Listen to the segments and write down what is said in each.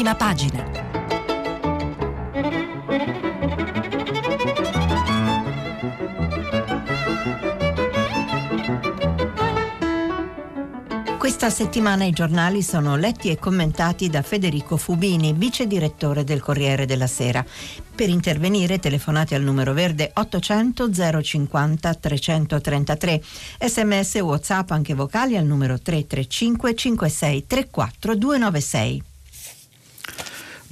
prima pagina. Questa settimana i giornali sono letti e commentati da Federico Fubini, vice direttore del Corriere della Sera. Per intervenire telefonate al numero verde 800 050 333. Sms WhatsApp anche vocali al numero 335 56 34 296.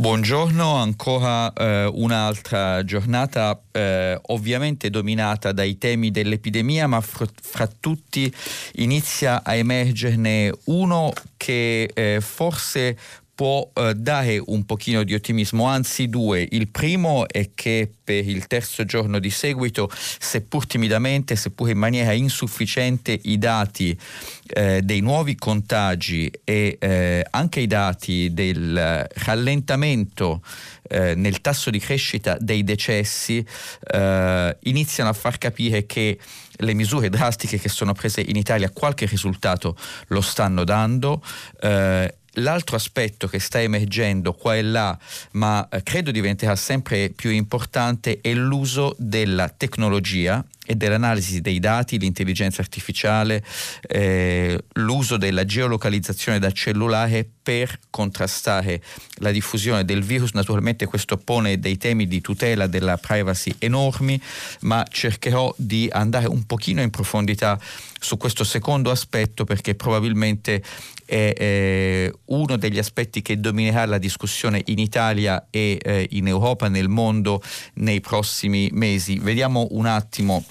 Buongiorno, ancora eh, un'altra giornata eh, ovviamente dominata dai temi dell'epidemia, ma fra, fra tutti inizia a emergerne uno che eh, forse può eh, dare un pochino di ottimismo, anzi due. Il primo è che per il terzo giorno di seguito, seppur timidamente, seppur in maniera insufficiente, i dati eh, dei nuovi contagi e eh, anche i dati del rallentamento eh, nel tasso di crescita dei decessi eh, iniziano a far capire che le misure drastiche che sono prese in Italia qualche risultato lo stanno dando. Eh, L'altro aspetto che sta emergendo qua e là, ma eh, credo diventerà sempre più importante, è l'uso della tecnologia e dell'analisi dei dati, l'intelligenza artificiale, eh, l'uso della geolocalizzazione da cellulare per contrastare la diffusione del virus. Naturalmente questo pone dei temi di tutela della privacy enormi, ma cercherò di andare un pochino in profondità su questo secondo aspetto perché probabilmente è eh, uno degli aspetti che dominerà la discussione in Italia e eh, in Europa, nel mondo nei prossimi mesi. Vediamo un attimo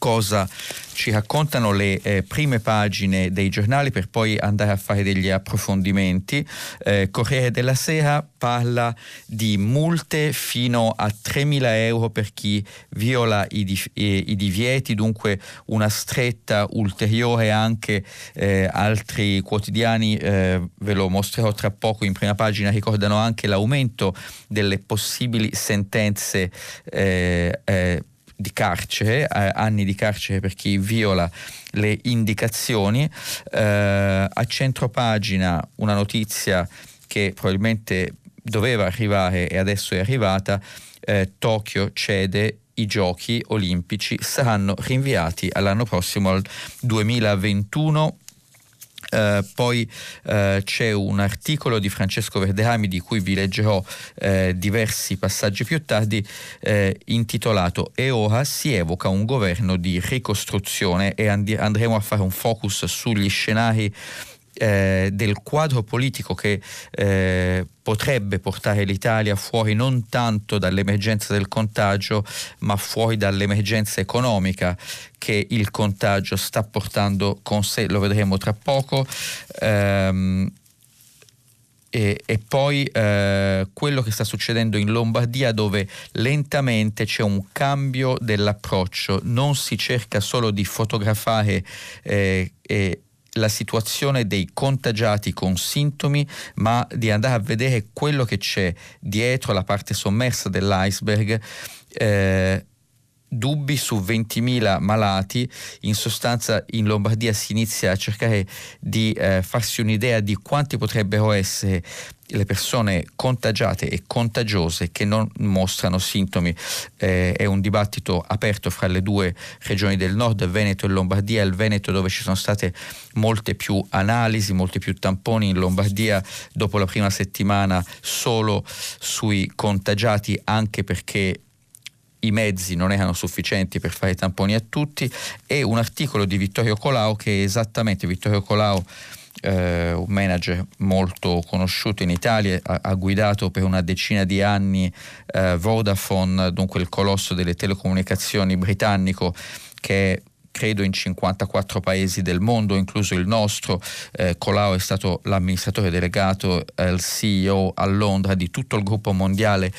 cosa ci raccontano le eh, prime pagine dei giornali per poi andare a fare degli approfondimenti. Eh, Corriere della Sera parla di multe fino a 3.000 euro per chi viola i, dif- i divieti, dunque una stretta ulteriore anche eh, altri quotidiani, eh, ve lo mostrerò tra poco in prima pagina, ricordano anche l'aumento delle possibili sentenze eh, eh di carcere, eh, anni di carcere per chi viola le indicazioni. Eh, a centro pagina una notizia che probabilmente doveva arrivare e adesso è arrivata. Eh, Tokyo cede i giochi olimpici saranno rinviati all'anno prossimo al 2021 Uh, poi uh, c'è un articolo di Francesco Verderami di cui vi leggerò uh, diversi passaggi più tardi intitolato E ora si evoca un governo di ricostruzione e and- andremo a fare un focus sugli scenari eh, del quadro politico che eh, potrebbe portare l'Italia fuori non tanto dall'emergenza del contagio, ma fuori dall'emergenza economica che il contagio sta portando con sé, lo vedremo tra poco. Ehm, e, e, poi eh, quello che sta succedendo in Lombardia dove lentamente c'è un cambio dell'approccio, non si cerca solo di fotografare eh, eh, la situazione dei contagiati con sintomi, ma di andare a vedere quello che c'è dietro la parte sommersa dell'iceberg. Eh, dubbi su 20.000 malati, in sostanza in Lombardia si inizia a cercare di eh, farsi un'idea di quanti potrebbero essere le persone contagiate e contagiose che non mostrano sintomi. Eh, è un dibattito aperto fra le due regioni del nord, Veneto e Lombardia. Il Veneto dove ci sono state molte più analisi, molti più tamponi. In Lombardia dopo la prima settimana solo sui contagiati, anche perché i mezzi non erano sufficienti per fare tamponi a tutti e un articolo di Vittorio Colau che esattamente Vittorio Colau eh, un manager molto conosciuto in Italia, ha, ha guidato per una decina di anni eh, Vodafone, dunque il colosso delle telecomunicazioni britannico che è credo in 54 paesi del mondo, incluso il nostro. Eh, Colau è stato l'amministratore delegato, eh, il CEO a Londra di tutto il gruppo mondiale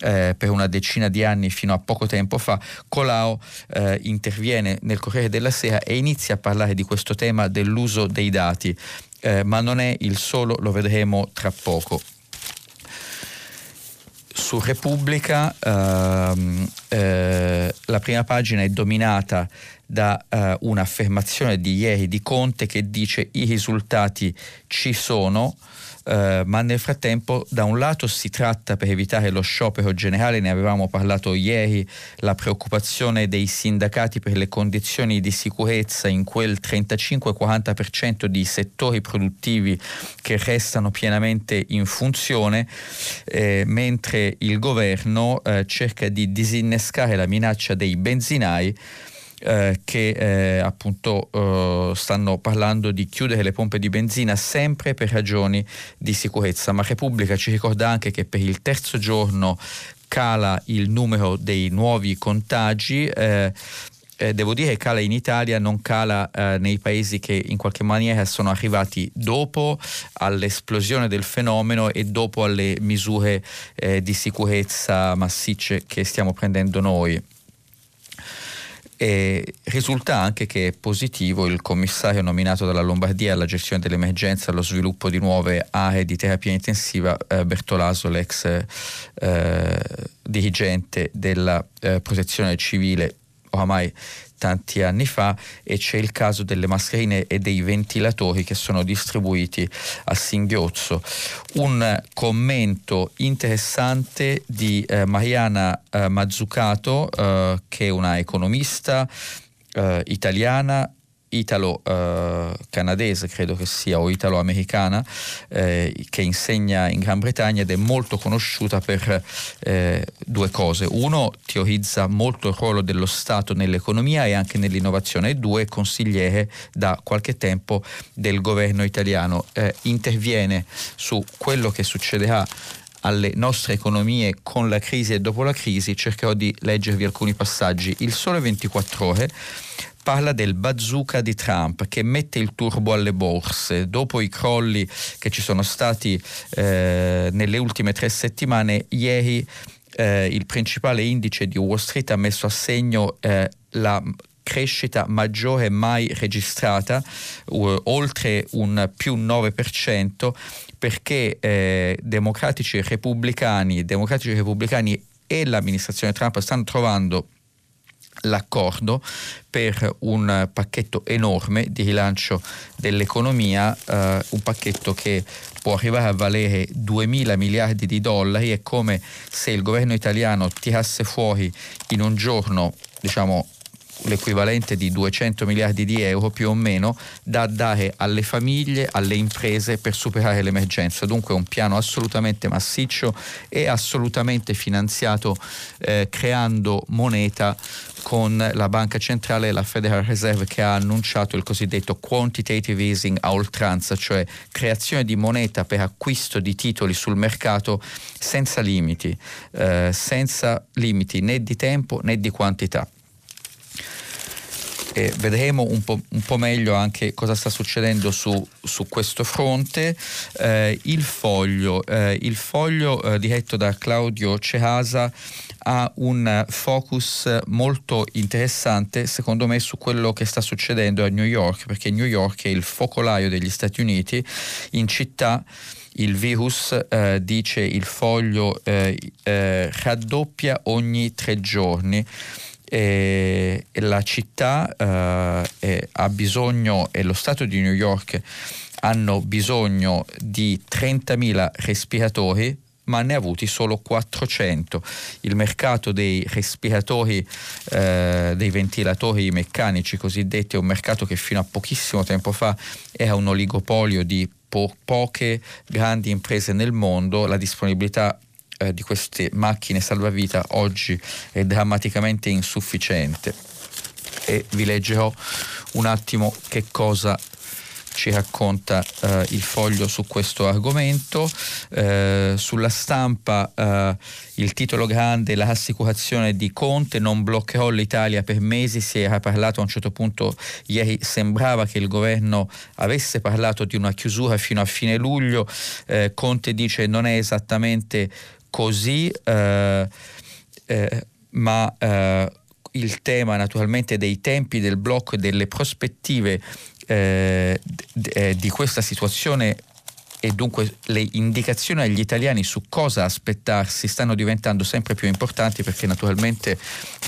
eh, per una decina di anni fino a poco tempo fa, Colau eh, interviene nel Corriere della Sera e inizia a parlare di questo tema dell'uso dei dati, eh, ma non è il solo, lo vedremo tra poco. Su Repubblica ehm, eh, la prima pagina è dominata da eh, un'affermazione di ieri di Conte che dice i risultati ci sono, eh, ma nel frattempo da un lato si tratta per evitare lo sciopero generale, ne avevamo parlato ieri, la preoccupazione dei sindacati per le condizioni di sicurezza in quel 35-40% di settori produttivi che restano pienamente in funzione, eh, mentre il governo eh, cerca di disinnescare la minaccia dei benzinai eh, che eh, appunto eh, stanno parlando di chiudere le pompe di benzina sempre per ragioni di sicurezza. Ma Repubblica ci ricorda anche che per il terzo giorno cala il numero dei nuovi contagi. Eh, eh, devo dire che cala in Italia, non cala eh, nei paesi che in qualche maniera sono arrivati dopo all'esplosione del fenomeno e dopo alle misure eh, di sicurezza massicce che stiamo prendendo noi. E risulta anche che è positivo il commissario nominato dalla Lombardia alla gestione dell'emergenza e allo sviluppo di nuove aree di terapia intensiva, eh, Bertolaso, l'ex eh, dirigente della eh, protezione civile, oramai tanti anni fa e c'è il caso delle mascherine e dei ventilatori che sono distribuiti a singhiozzo. Un commento interessante di eh, Mariana eh, Mazzucato, eh, che è una economista eh, italiana italo-canadese, credo che sia, o italo-americana, eh, che insegna in Gran Bretagna ed è molto conosciuta per eh, due cose. Uno, teorizza molto il ruolo dello Stato nell'economia e anche nell'innovazione, e due, consigliere da qualche tempo del governo italiano. Eh, interviene su quello che succederà alle nostre economie con la crisi e dopo la crisi, cercherò di leggervi alcuni passaggi. Il Sole 24 ore parla del bazooka di Trump che mette il turbo alle borse. Dopo i crolli che ci sono stati eh, nelle ultime tre settimane, ieri eh, il principale indice di Wall Street ha messo a segno eh, la crescita maggiore mai registrata, uh, oltre un più 9%, perché eh, democratici e repubblicani, democratici e repubblicani e l'amministrazione Trump stanno trovando l'accordo per un pacchetto enorme di rilancio dell'economia, eh, un pacchetto che può arrivare a valere 2 mila miliardi di dollari, è come se il governo italiano tirasse fuori in un giorno, diciamo, l'equivalente di 200 miliardi di euro più o meno da dare alle famiglie, alle imprese per superare l'emergenza. Dunque un piano assolutamente massiccio e assolutamente finanziato eh, creando moneta con la banca centrale e la Federal Reserve che ha annunciato il cosiddetto quantitative easing a oltranza, cioè creazione di moneta per acquisto di titoli sul mercato senza limiti, eh, senza limiti né di tempo né di quantità eh, vedremo un po', un po', meglio anche cosa sta succedendo su, su questo fronte. Eh, il foglio, eh, il foglio eh, diretto da Claudio Cehasa ha un focus molto interessante secondo me su quello che sta succedendo a New York, perché New York è il focolaio degli Stati Uniti, in città il virus, eh, dice il foglio, eh, eh, raddoppia ogni tre giorni e, la città eh, ha bisogno e lo Stato di New York hanno bisogno di 30.000 respiratori ma ne ha avuti solo 400. Il mercato dei respiratori, eh, dei ventilatori meccanici cosiddetti è un mercato che fino a pochissimo tempo fa era un oligopolio di po- poche grandi imprese nel mondo, la disponibilità eh, di queste macchine salvavita oggi è drammaticamente insufficiente e vi leggerò un attimo che cosa ci racconta eh, il foglio su questo argomento. Eh, sulla stampa eh, il titolo grande, la rassicurazione di Conte, non bloccherò l'Italia per mesi, si era parlato a un certo punto, ieri sembrava che il governo avesse parlato di una chiusura fino a fine luglio, eh, Conte dice non è esattamente così, eh, eh, ma eh, il tema naturalmente dei tempi del blocco e delle prospettive eh, d- eh, di questa situazione e dunque le indicazioni agli italiani su cosa aspettarsi stanno diventando sempre più importanti perché naturalmente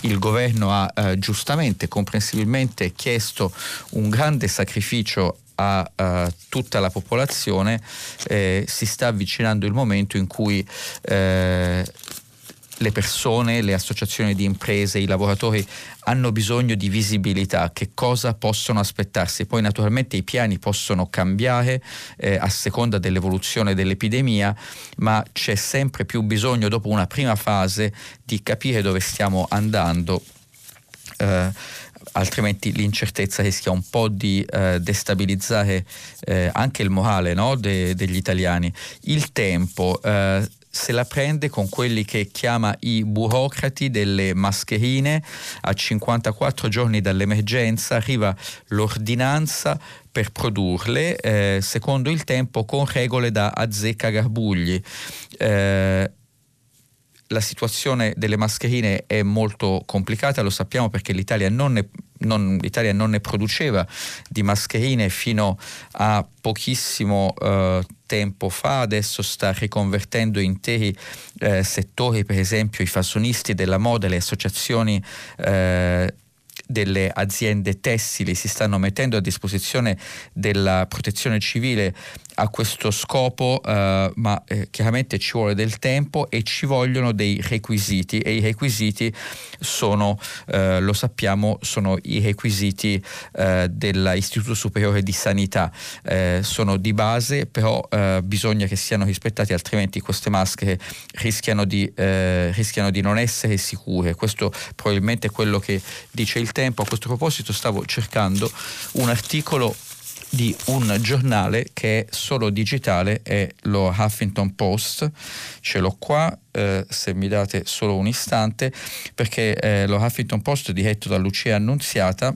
il governo ha eh, giustamente, comprensibilmente chiesto un grande sacrificio a uh, tutta la popolazione, eh, si sta avvicinando il momento in cui eh, le persone, le associazioni di imprese, i lavoratori hanno bisogno di visibilità, che cosa possono aspettarsi. Poi naturalmente i piani possono cambiare eh, a seconda dell'evoluzione dell'epidemia, ma c'è sempre più bisogno dopo una prima fase di capire dove stiamo andando. Eh, altrimenti l'incertezza rischia un po' di eh, destabilizzare eh, anche il morale no? De, degli italiani. Il tempo eh, se la prende con quelli che chiama i burocrati delle mascherine. A 54 giorni dall'emergenza arriva l'ordinanza per produrle eh, secondo il tempo con regole da azzecca garbugli. Eh, la situazione delle mascherine è molto complicata, lo sappiamo perché l'Italia non ne, non, l'Italia non ne produceva di mascherine fino a pochissimo eh, tempo fa, adesso sta riconvertendo interi eh, settori, per esempio i fasonisti della moda, le associazioni eh, delle aziende tessili si stanno mettendo a disposizione della protezione civile a questo scopo, eh, ma eh, chiaramente ci vuole del tempo e ci vogliono dei requisiti e i requisiti sono, eh, lo sappiamo, sono i requisiti eh, dell'Istituto Superiore di Sanità. Eh, sono di base, però eh, bisogna che siano rispettati, altrimenti queste maschere rischiano di, rischiano di non essere sicure. Questo probabilmente è quello che dice il tempo. A questo proposito stavo cercando un articolo di un giornale che è solo digitale, è lo Huffington Post, ce l'ho qua, eh, se mi date solo un istante, perché eh, lo Huffington Post diretto da Lucia Annunziata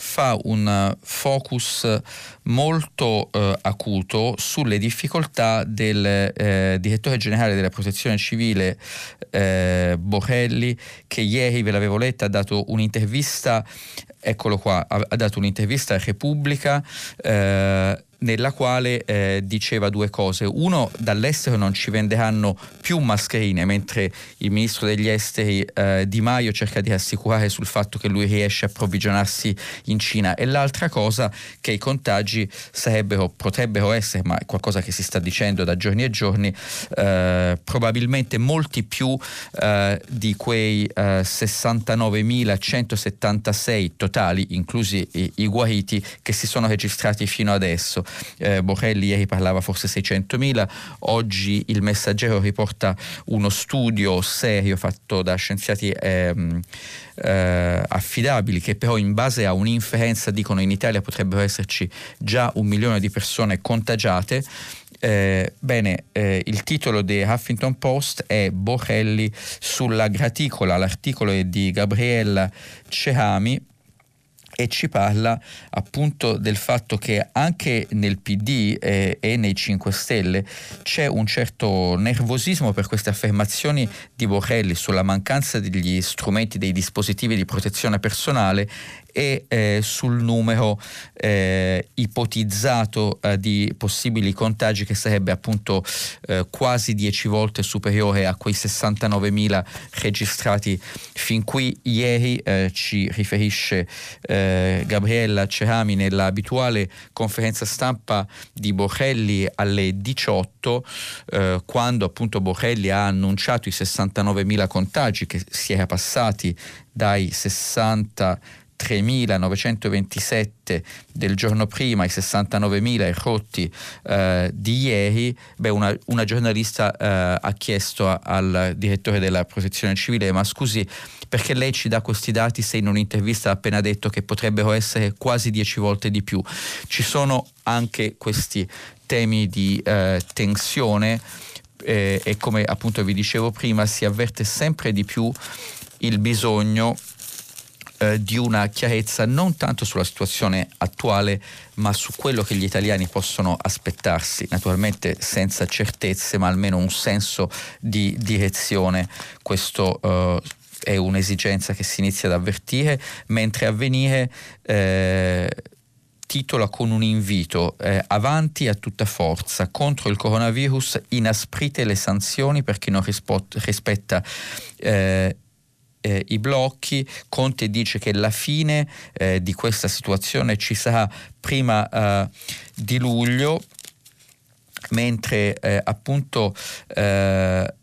fa un focus molto eh, acuto sulle difficoltà del eh, direttore generale della protezione civile eh, Borrelli che ieri ve l'avevo letta ha dato un'intervista eccolo qua ha, ha dato un'intervista a Repubblica eh, nella quale eh, diceva due cose. Uno, dall'estero non ci venderanno più mascherine, mentre il ministro degli esteri eh, Di Maio cerca di assicurare sul fatto che lui riesce a approvvigionarsi in Cina. E l'altra cosa, che i contagi sarebbero, potrebbero essere, ma è qualcosa che si sta dicendo da giorni e giorni, eh, probabilmente molti più eh, di quei 69.176 eh, totali, inclusi i, i guariti, che si sono registrati fino adesso eh, Borrelli ieri parlava forse 600.000, oggi il messaggero riporta uno studio serio fatto da scienziati ehm, eh, affidabili che però in base a un'inferenza dicono in Italia potrebbero esserci già un milione di persone contagiate. Eh, bene, eh, il titolo di Huffington Post è Borrelli sulla graticola, l'articolo è di Gabriella Cehami e ci parla appunto del fatto che anche nel PD eh, e nei 5 Stelle c'è un certo nervosismo per queste affermazioni di Borrelli sulla mancanza degli strumenti, dei dispositivi di protezione personale e eh, sul numero eh, ipotizzato eh, di possibili contagi che sarebbe appunto eh, quasi 10 volte superiore a quei 69.000 registrati fin qui. Ieri eh, ci riferisce eh, Gabriella Cerami nell'abituale conferenza stampa di Borrelli alle 18 quando appunto Borrelli ha annunciato i 69.000 contagi che si era passati dai 60 3.927 del giorno prima, i 69.000 rotti eh, di ieri, beh, una, una giornalista eh, ha chiesto a, al direttore della protezione civile, ma scusi, perché lei ci dà questi dati se in un'intervista ha appena detto che potrebbero essere quasi 10 volte di più? Ci sono anche questi temi di eh, tensione eh, e come appunto vi dicevo prima si avverte sempre di più il bisogno eh, di una chiarezza non tanto sulla situazione attuale, ma su quello che gli italiani possono aspettarsi, naturalmente senza certezze, ma almeno un senso di direzione. Questo eh, è un'esigenza che si inizia ad avvertire, mentre a venire eh, titola con un invito eh, avanti a tutta forza contro il coronavirus, inasprite le sanzioni per chi non rispot- rispetta eh, eh, i blocchi. Conte dice che la fine eh, di questa situazione ci sarà prima eh, di luglio, mentre eh, appunto eh,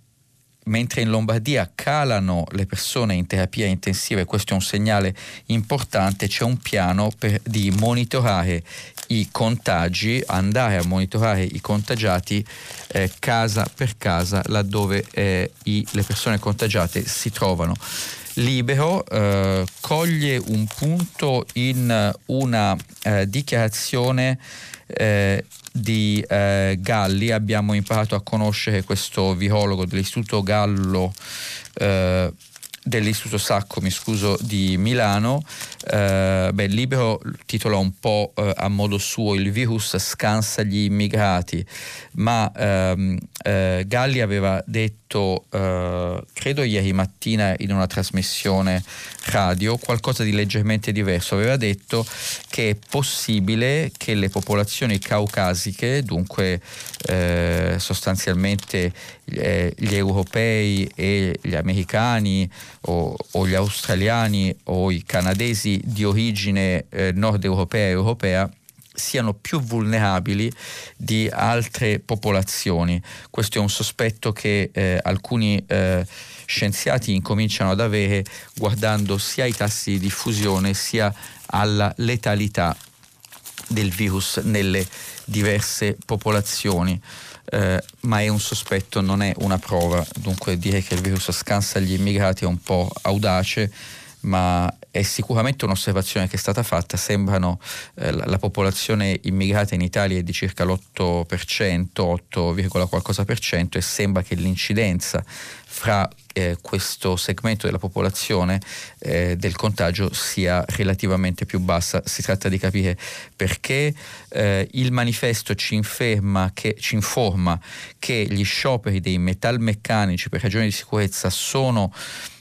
mentre in Lombardia calano le persone in terapia intensiva e questo è un segnale importante, c'è un piano per, di monitorare i contagi, andare a monitorare i contagiati eh, casa per casa laddove eh, i, le persone contagiate si trovano. Libero eh, coglie un punto in una eh, dichiarazione eh, di eh, Galli abbiamo imparato a conoscere questo virologo dell'Istituto Gallo eh, dell'Istituto Sacco, mi scuso, di Milano. Eh, beh, Libero titola un po' eh, a modo suo il virus scansa gli immigrati, ma ehm, eh, Galli aveva detto, eh, credo ieri mattina in una trasmissione radio, qualcosa di leggermente diverso. Aveva detto che è possibile che le popolazioni caucasiche, dunque eh, sostanzialmente eh, gli europei e gli americani o, o, gli australiani o i canadesi di origine eh, nord europea e europea, siano più vulnerabili di altre popolazioni. Questo è un sospetto che eh, alcuni eh, scienziati incominciano ad avere guardando sia i tassi di diffusione sia alla letalità del virus nelle diverse popolazioni. Eh, ma è un sospetto, non è una prova, dunque dire che il virus scansa gli immigrati è un po' audace, ma è sicuramente un'osservazione che è stata fatta, sembrano eh, la, la, popolazione immigrata in Italia è di circa l'8%, 8, qualcosa per cento e sembra che l'incidenza fra eh, questo segmento della popolazione eh, del contagio sia relativamente più bassa. Si tratta di capire perché eh, il manifesto ci, che, ci informa che gli scioperi dei metalmeccanici per ragioni di sicurezza sono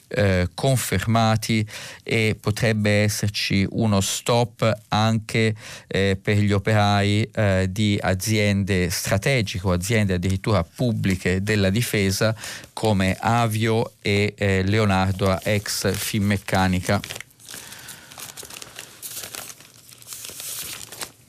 eh, confermati e potrebbe esserci uno stop anche eh, per gli operai eh, di aziende strategiche o aziende addirittura pubbliche della difesa come Avio e eh, Leonardo ex Finmeccanica.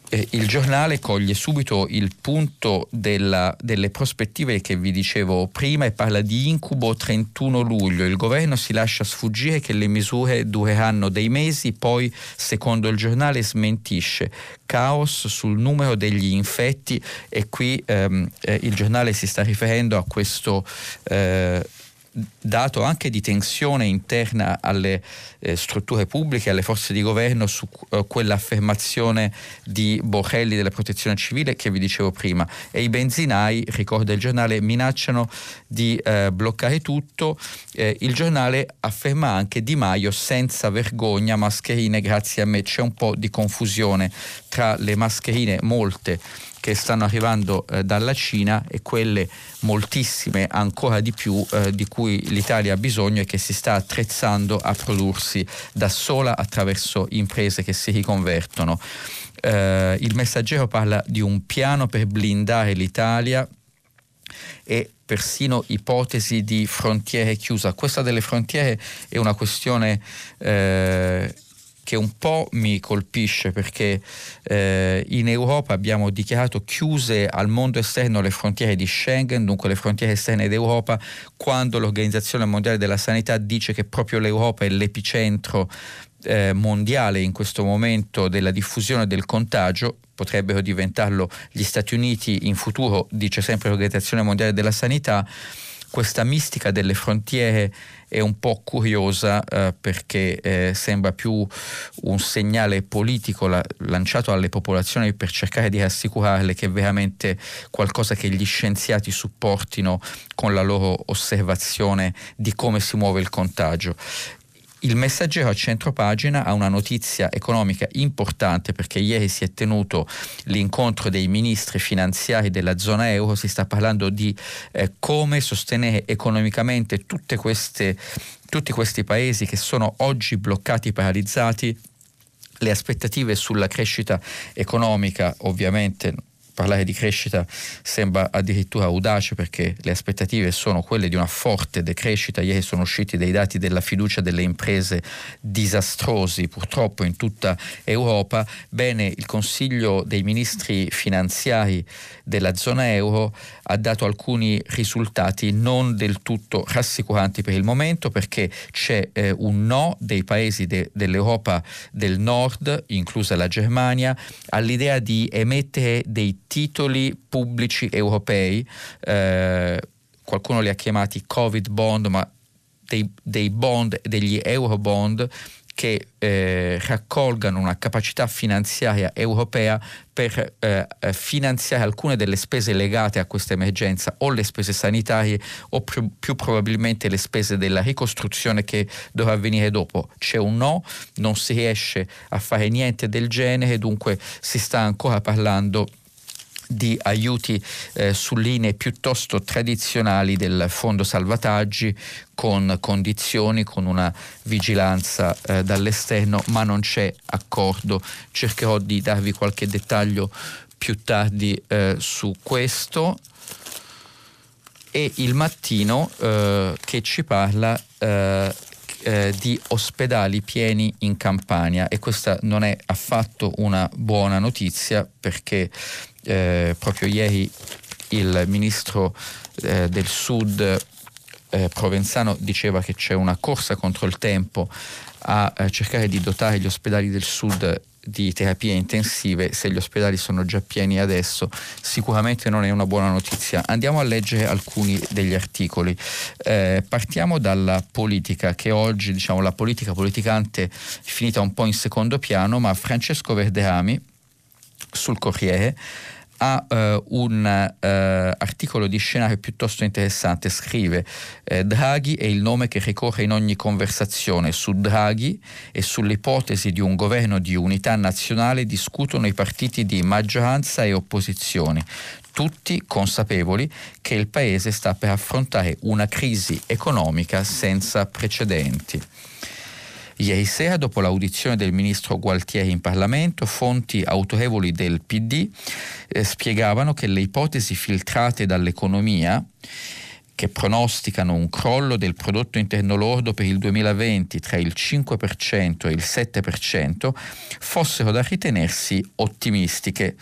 Eh, il giornale coglie subito il punto della, delle prospettive che vi dicevo prima e parla di incubo 31 luglio. Il governo si lascia sfuggire che le misure dureranno dei mesi, poi secondo il giornale smentisce caos sul numero degli infetti e qui ehm, eh, il giornale si sta riferendo a questo eh, dato anche di tensione interna alle eh, strutture pubbliche, alle forze di governo su eh, quell'affermazione di Borrelli della protezione civile che vi dicevo prima. E i benzinai, ricorda il giornale, minacciano di eh, bloccare tutto. Eh, il giornale afferma anche Di Maio senza vergogna, mascherine grazie a me. C'è un po' di confusione tra le mascherine, molte che stanno arrivando eh, dalla Cina e quelle moltissime ancora di più eh, di cui l'Italia ha bisogno e che si sta attrezzando a prodursi da sola attraverso imprese che si riconvertono. Eh, il messaggero parla di un piano per blindare l'Italia e persino ipotesi di frontiere chiuse. Questa delle frontiere è una questione eh, che un po' mi colpisce perché eh, in Europa abbiamo dichiarato chiuse al mondo esterno le frontiere di Schengen, dunque le frontiere esterne d'Europa, quando l'Organizzazione Mondiale della Sanità dice che proprio l'Europa è l'epicentro eh, mondiale in questo momento della diffusione del contagio, potrebbero diventarlo gli Stati Uniti in futuro, dice sempre l'Organizzazione Mondiale della Sanità, questa mistica delle frontiere è un po' curiosa eh, perché eh, sembra più un segnale politico la, lanciato alle popolazioni per cercare di rassicurarle che veramente qualcosa che gli scienziati supportino con la loro osservazione di come si muove il contagio. Il messaggero a centro pagina ha una notizia economica importante perché ieri si è tenuto l'incontro dei ministri finanziari della zona euro, si sta parlando di eh, come sostenere economicamente queste, tutti questi paesi che sono oggi bloccati, paralizzati. Le aspettative sulla crescita economica ovviamente parlare di crescita sembra addirittura audace perché le aspettative sono quelle di una forte decrescita. Ieri sono usciti dei dati della fiducia delle imprese disastrosi purtroppo in tutta Europa. Bene, il Consiglio dei ministri finanziari della zona euro ha dato alcuni risultati non del tutto rassicuranti per il momento perché c'è eh, un no dei paesi de- dell'Europa del nord, inclusa la Germania, all'idea di emettere dei titoli pubblici europei, eh, qualcuno li ha chiamati Covid bond, ma dei, dei bond, degli euro bond che eh, raccolgano una capacità finanziaria europea per eh, finanziare alcune delle spese legate a questa emergenza o le spese sanitarie o più, più, probabilmente le spese della ricostruzione che dovrà avvenire dopo. C'è un no, non si riesce a fare niente del genere, dunque si sta ancora parlando di aiuti eh, su linee piuttosto tradizionali del fondo salvataggi con condizioni, con una vigilanza eh, dall'esterno, ma non c'è accordo. Cercherò di darvi qualche dettaglio più tardi eh, su questo. E il mattino eh, che ci parla eh, eh, di ospedali pieni in Campania e questa non è affatto una buona notizia perché eh, proprio ieri il ministro eh, del Sud eh, Provenzano diceva che c'è una corsa contro il tempo a eh, cercare di dotare gli ospedali del Sud di terapie intensive, se gli ospedali sono già pieni adesso, sicuramente non è una buona notizia. Andiamo a leggere alcuni degli articoli. Eh, partiamo dalla politica, che oggi diciamo, la politica politicante è finita un po' in secondo piano, ma Francesco Verderami sul Corriere ha uh, un uh, articolo di scenario piuttosto interessante, scrive eh, Draghi è il nome che ricorre in ogni conversazione, su Draghi e sull'ipotesi di un governo di unità nazionale discutono i partiti di maggioranza e opposizione, tutti consapevoli che il Paese sta per affrontare una crisi economica senza precedenti. Ieri sera, dopo l'audizione del ministro Gualtieri in Parlamento, fonti autorevoli del PD eh, spiegavano che le ipotesi filtrate dall'economia che pronosticano un crollo del prodotto interno lordo per il 2020 tra il 5% e il 7%, fossero da ritenersi ottimistiche.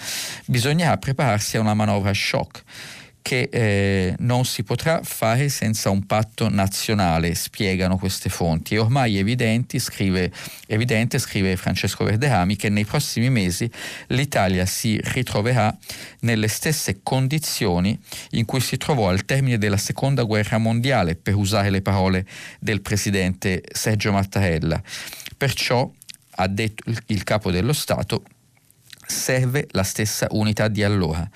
Bisognerà prepararsi a una manovra shock che eh, non si potrà fare senza un patto nazionale, spiegano queste fonti. È ormai evidente, scrive, evidente, scrive Francesco Verderami, che nei prossimi mesi l'Italia si ritroverà nelle stesse condizioni in cui si trovò al termine della seconda guerra mondiale, per usare le parole del presidente Sergio Mattarella. Perciò, ha detto il capo dello Stato, serve la stessa unità di allora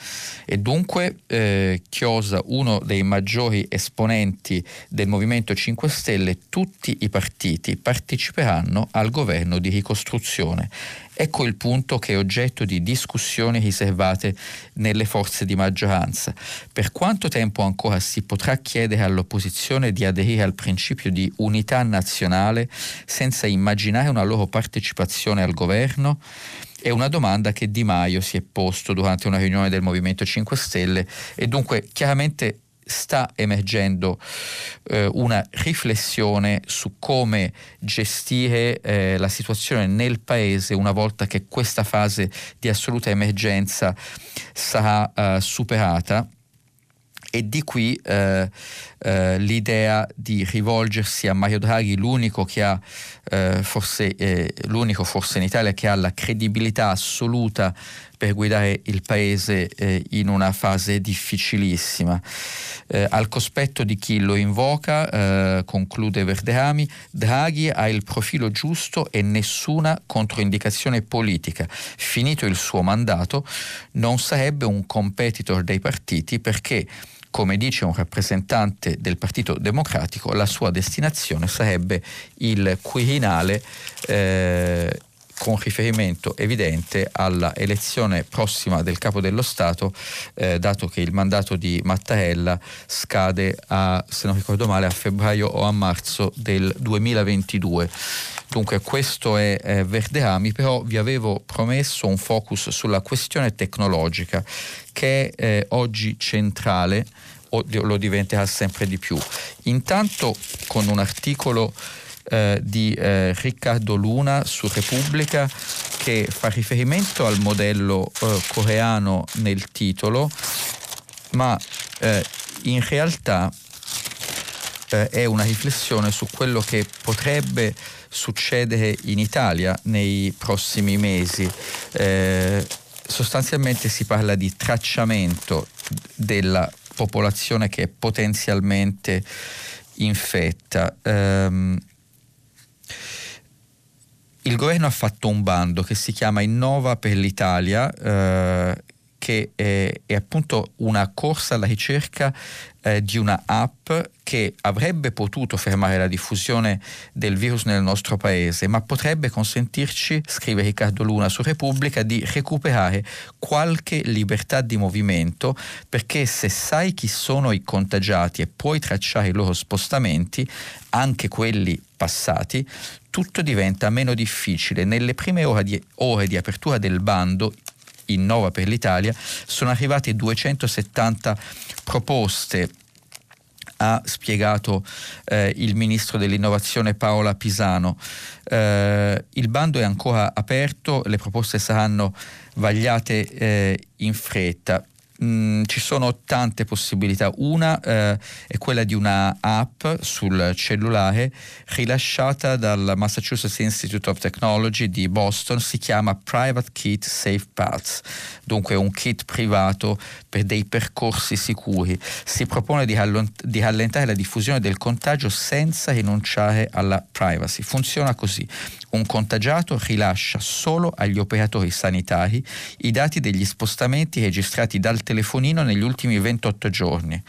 e dunque eh, Chiosa, uno dei maggiori esponenti del Movimento 5 Stelle, tutti i partiti parteciperanno al governo di ricostruzione. Ecco il punto che è oggetto di discussioni riservate nelle forze di maggioranza. Per quanto tempo ancora si potrà chiedere all'opposizione di aderire al principio di unità nazionale senza immaginare una loro partecipazione al governo? È una domanda che Di Maio si è posto durante una riunione del Movimento 5 Stelle e dunque chiaramente sta emergendo eh, una riflessione su come gestire eh, la situazione nel paese una volta che questa fase di assoluta emergenza sarà eh, superata. E di qui eh, eh, l'idea di rivolgersi a Mario Draghi, l'unico che ha eh, forse, eh, l'unico forse in Italia che ha la credibilità assoluta per guidare il paese eh, in una fase difficilissima. Eh, al cospetto di chi lo invoca, conclude Verderami, Draghi ha il profilo giusto e nessuna controindicazione politica. Finito il suo mandato, non sarebbe un competitor dei partiti perché come dice un rappresentante del Partito Democratico, la sua destinazione sarebbe il Quirinale eh, con riferimento evidente alla elezione prossima del capo dello Stato, eh, dato che il mandato di Mattarella scade a, se non ricordo male, a febbraio o a marzo del 2022. Dunque questo è eh, Verdeami, però vi avevo promesso un focus sulla questione tecnologica che è eh, oggi centrale o lo diventerà sempre di più. Intanto con un articolo eh, di eh, Riccardo Luna su Repubblica che fa riferimento al modello eh, coreano nel titolo, ma eh, in realtà eh, è una riflessione su quello che potrebbe succedere in Italia nei prossimi mesi. Sostanzialmente si parla di tracciamento della popolazione che è potenzialmente infetta. Um, il governo ha fatto un bando che si chiama Innova per l'Italia, eh, che è, è, appunto una corsa alla ricerca eh, di una app che avrebbe potuto fermare la diffusione del virus nel nostro paese, ma potrebbe consentirci, scrive Riccardo Luna su Repubblica, di recuperare qualche libertà di movimento, perché se sai chi sono i contagiati e puoi tracciare i loro spostamenti, anche quelli passati, tutto diventa meno difficile. Nelle prime ore di, ore di apertura del bando, Innova per l'Italia, sono arrivate 270 proposte ha spiegato eh, il ministro dell'innovazione Paola Pisano. Eh, il bando è ancora aperto, le proposte saranno vagliate eh, in fretta. Mm, ci sono tante possibilità. Una eh, è quella di una app sul cellulare rilasciata dal Massachusetts Institute of Technology di Boston, si chiama Private Kit Safe Paths, dunque un kit privato per dei percorsi sicuri. Si propone di, allont- di rallentare la diffusione del contagio senza rinunciare alla privacy. Funziona così. Un contagiato rilascia solo agli operatori sanitari i dati degli spostamenti registrati dal telefonino negli ultimi 28 giorni.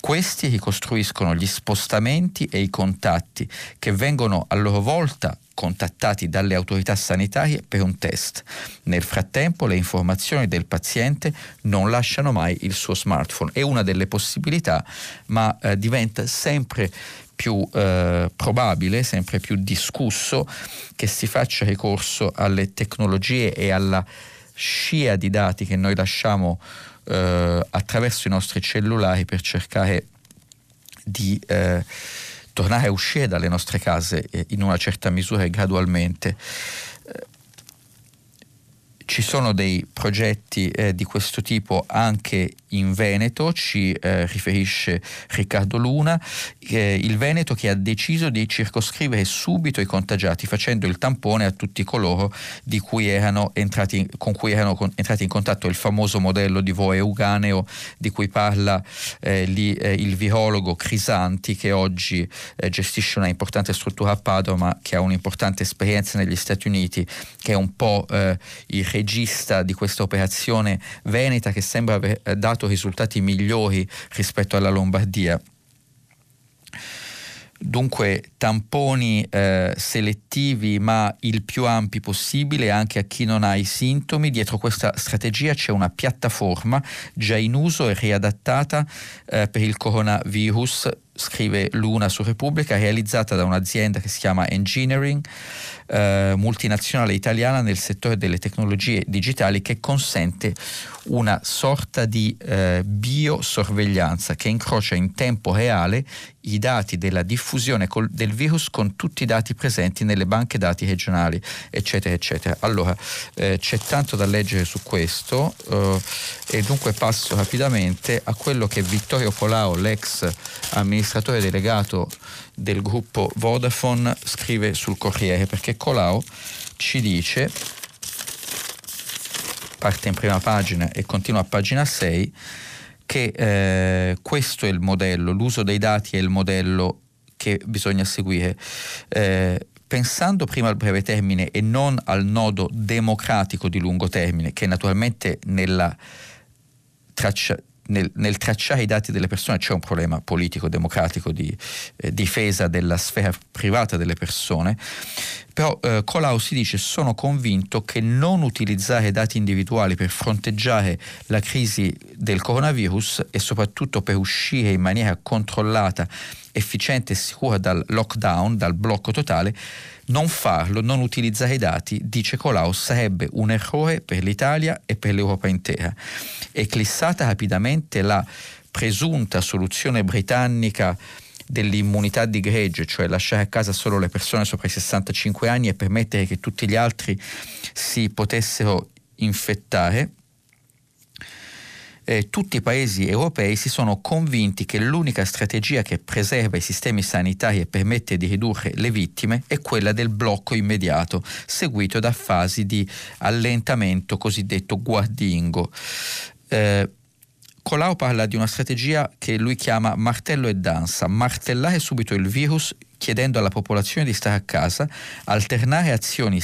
Questi ricostruiscono gli spostamenti e i contatti che vengono a loro volta contattati dalle autorità sanitarie per un test. Nel frattempo le informazioni del paziente non lasciano mai il suo smartphone. È una delle possibilità, ma eh, diventa sempre più eh, probabile, sempre più discusso che si faccia ricorso alle tecnologie e alla scia di dati che noi lasciamo eh, attraverso i nostri cellulari per cercare di eh, tornare a uscire dalle nostre case eh, in una certa misura e gradualmente. Ci sono dei progetti eh, di questo tipo anche in Veneto, ci eh, riferisce Riccardo Luna, eh, il Veneto che ha deciso di circoscrivere subito i contagiati facendo il tampone a tutti coloro cui entrati, con cui erano con, entrati in contatto. Il famoso modello di Voe Euganeo di cui parla eh, lì, eh, il virologo Crisanti che oggi eh, gestisce una importante struttura a Padova ma che ha un'importante esperienza negli Stati Uniti, che è un po' il regista di questa operazione veneta che sembra aver eh, dato risultati migliori rispetto alla Lombardia. Dunque tamponi eh, selettivi ma il più ampi possibile anche a chi non ha i sintomi. Dietro questa strategia c'è una piattaforma già in uso e riadattata eh, per il coronavirus, scrive Luna su Repubblica, realizzata da un'azienda che si chiama Engineering eh, multinazionale italiana nel settore delle tecnologie digitali che consente una sorta di eh, biosorveglianza che incrocia in tempo reale i dati della diffusione col, del virus con tutti i dati presenti nelle banche dati regionali, eccetera, eccetera. Allora, eh, c'è tanto da leggere su questo eh, e dunque passo rapidamente a quello che Vittorio Colao, l'ex amministratore delegato del gruppo Vodafone scrive sul Corriere perché Colau ci dice parte in prima pagina e continua a pagina 6 che eh, questo è il modello, l'uso dei dati è il modello che bisogna seguire. Eh, pensando prima al breve termine e non al nodo democratico di lungo termine, che naturalmente nella traccia, nel, nel, tracciare i dati delle persone c'è un problema politico, democratico, di eh, difesa della sfera privata delle persone, però eh, Colau si dice sono convinto che non utilizzare dati individuali per fronteggiare la crisi del coronavirus e soprattutto per uscire in maniera controllata, efficiente e sicura dal lockdown, dal blocco totale, non farlo, non utilizzare i dati, dice Colau, sarebbe un errore per l'Italia e per l'Europa intera. Eclissata rapidamente la presunta soluzione britannica dell'immunità di gregge, cioè lasciare a casa solo le persone sopra i 65 anni e permettere che tutti gli altri si potessero infettare, eh, tutti i paesi europei si sono convinti che l'unica strategia che preserva i sistemi sanitari e permette di ridurre le vittime è quella del blocco immediato, seguito da fasi di allentamento cosiddetto guardingo. Eh, Colau parla di una strategia che lui chiama martello e danza, martellare subito il virus chiedendo alla popolazione di stare a casa, alternare azioni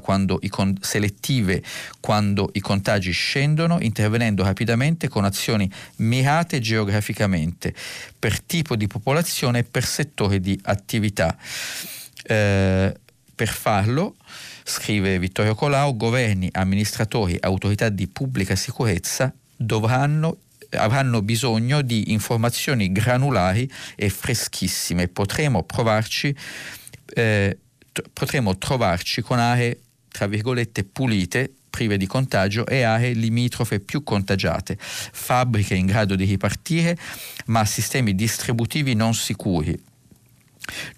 quando con- selettive quando i contagi scendono, intervenendo rapidamente con azioni mirate geograficamente per tipo di popolazione e per settore di attività. Eh, per farlo, scrive Vittorio Colau, governi, amministratori, autorità di pubblica sicurezza dovranno avranno bisogno di informazioni granulari e freschissime. Potremo provarci, eh, potremo trovarci con aree, tra virgolette, pulite, prive di contagio e aree limitrofe più contagiate, fabbriche in grado di ripartire, ma sistemi distributivi non sicuri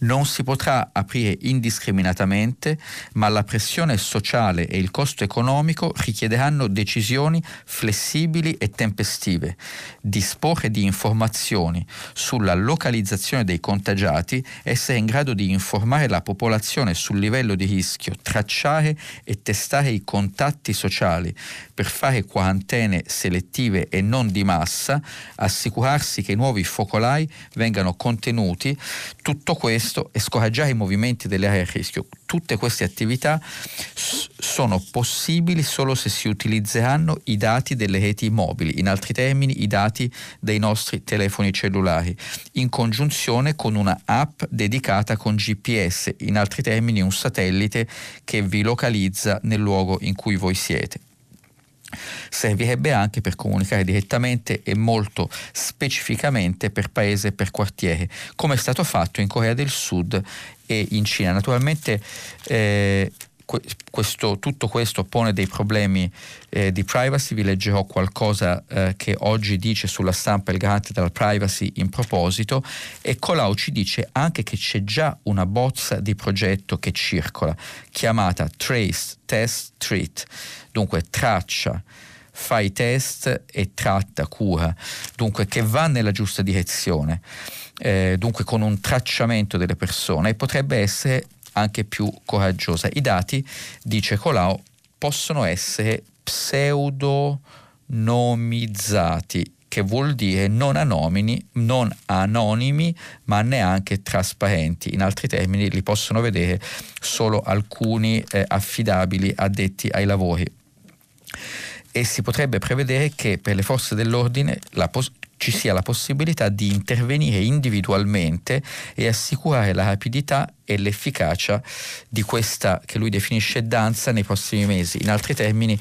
non si potrà aprire indiscriminatamente, ma la pressione sociale e il costo economico richiederanno decisioni flessibili e tempestive. Disporre di informazioni sulla localizzazione dei contagiati, essere in grado di informare la popolazione sul livello di rischio, tracciare e testare i contatti sociali per fare quarantene selettive e non di massa, assicurarsi che i nuovi focolai vengano contenuti, tutto questo e scoraggiare i movimenti delle aree a rischio. Tutte queste attività sono possibili solo se si utilizzeranno i dati delle reti mobili, in altri termini i dati dei nostri telefoni cellulari, in congiunzione con una app dedicata con GPS, in altri termini un satellite che vi localizza nel luogo in cui voi siete servirebbe anche per comunicare direttamente e molto specificamente per paese e per quartiere, come è stato fatto in Corea del Sud e in Cina. Naturalmente eh, questo, tutto questo pone dei problemi eh, di privacy, vi leggerò qualcosa eh, che oggi dice sulla stampa il garante della privacy in proposito. E Colau ci dice anche che c'è già una bozza di progetto che circola chiamata Trace, Test, Treat, dunque traccia, fai test e tratta, cura, dunque che va nella giusta direzione, eh, dunque con un tracciamento delle persone. E potrebbe essere anche più coraggiosa. I dati, dice Colau, possono essere pseudonomizzati, che vuol dire non, anomini, non anonimi, ma neanche trasparenti. In altri termini, li possono vedere solo alcuni eh, affidabili addetti ai lavori. E si potrebbe prevedere che per le forze dell'ordine pos- ci sia la possibilità di intervenire individualmente e assicurare la rapidità e l'efficacia di questa che lui definisce danza nei prossimi mesi. In altri termini,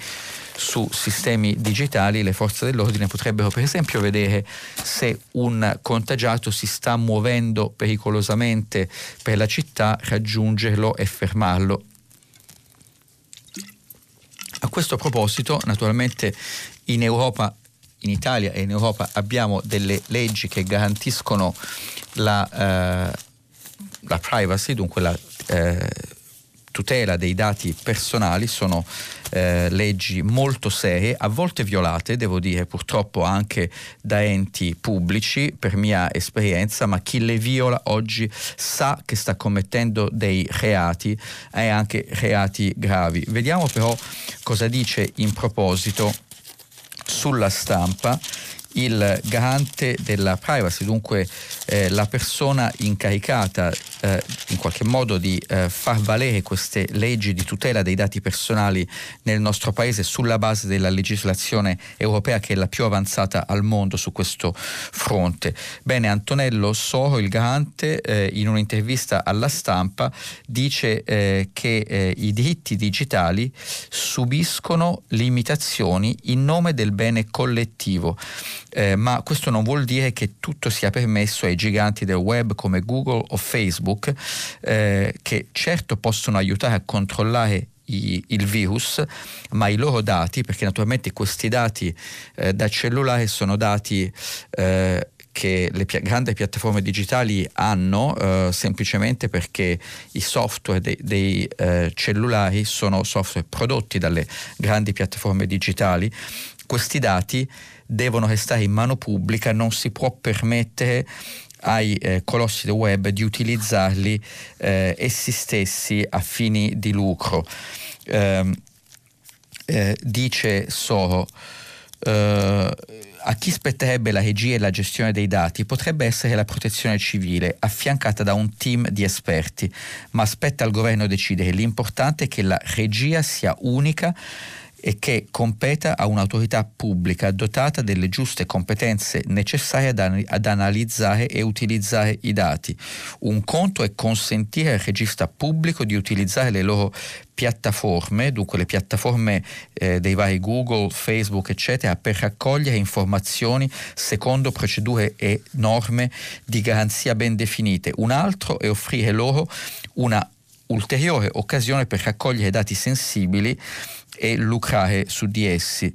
su sistemi digitali le forze dell'ordine potrebbero per esempio vedere se un contagiato si sta muovendo pericolosamente per la città, raggiungerlo e fermarlo. A questo proposito, naturalmente in Europa in Italia e in Europa abbiamo delle leggi che garantiscono la, eh, la privacy, dunque la eh, tutela dei dati personali, sono eh, leggi molto serie, a volte violate, devo dire purtroppo anche da enti pubblici, per mia esperienza, ma chi le viola oggi sa che sta commettendo dei reati e anche reati gravi. Vediamo però cosa dice in proposito sulla stampa il garante della privacy, dunque eh, la persona incaricata eh, in qualche modo di eh, far valere queste leggi di tutela dei dati personali nel nostro paese sulla base della legislazione europea che è la più avanzata al mondo su questo fronte. Bene, Antonello Soro, il garante, eh, in un'intervista alla stampa dice eh, che eh, i diritti digitali subiscono limitazioni in nome del bene collettivo, eh, ma questo non vuol dire che tutto sia permesso ai giganti del web come Google o Facebook, eh, che certo possono aiutare a controllare i, il virus, ma i loro dati, perché naturalmente questi dati eh, da cellulare sono dati eh, che le pi- grandi piattaforme digitali hanno eh, semplicemente perché i software dei, dei eh, cellulari sono software prodotti dalle grandi piattaforme digitali. Questi dati devono restare in mano pubblica, non si può permettere ai eh, colossi del web di utilizzarli eh, essi stessi a fini di lucro. Ehm, eh, dice Soro, eh, a chi spetterebbe la regia e la gestione dei dati potrebbe essere la protezione civile, affiancata da un team di esperti, ma spetta al governo decidere. L'importante è che la regia sia unica e che competa a un'autorità pubblica dotata delle giuste competenze necessarie ad, ad, analizzare e utilizzare i dati. Un conto è consentire al regista pubblico di utilizzare le loro piattaforme, dunque le piattaforme eh, dei vari Google, Facebook, eccetera, per raccogliere informazioni secondo procedure e norme di garanzia ben definite. Un altro è offrire loro una ulteriore occasione per raccogliere dati sensibili e lucrare su di essi.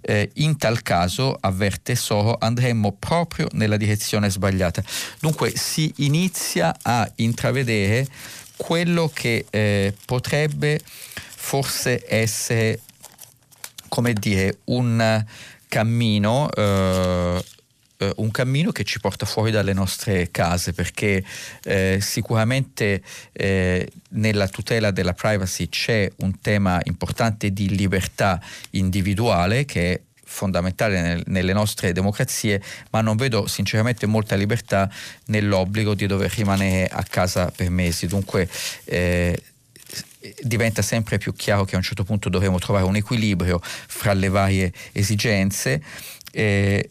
Eh, in tal caso, avverte Soro, andremmo proprio nella direzione sbagliata. Dunque si inizia a intravedere quello che eh, potrebbe forse essere, come dire, un cammino eh, eh, un cammino che ci porta fuori dalle nostre case perché eh, sicuramente eh, nella tutela della privacy c'è un tema importante di libertà individuale che è fondamentale nel, nelle nostre democrazie, ma non vedo sinceramente molta libertà nell'obbligo di dover rimanere a casa per mesi. Dunque eh, diventa sempre più chiaro che a un certo punto dovremo trovare un equilibrio fra le varie esigenze. Eh,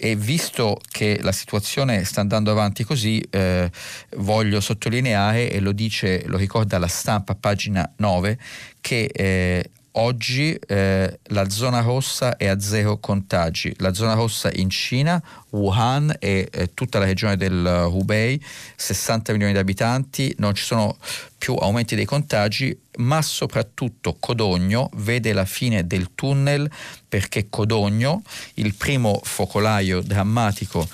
e visto che la situazione sta andando avanti così, eh, voglio sottolineare, e lo dice, lo ricorda la stampa, pagina 9, che eh, oggi eh, la zona rossa è a zero contagi. La zona rossa in Cina, Wuhan e eh, tutta la regione del Hubei, 60 milioni di abitanti, non ci sono più aumenti dei contagi, ma soprattutto Codogno vede la fine del tunnel perché Codogno, il primo focolaio drammatico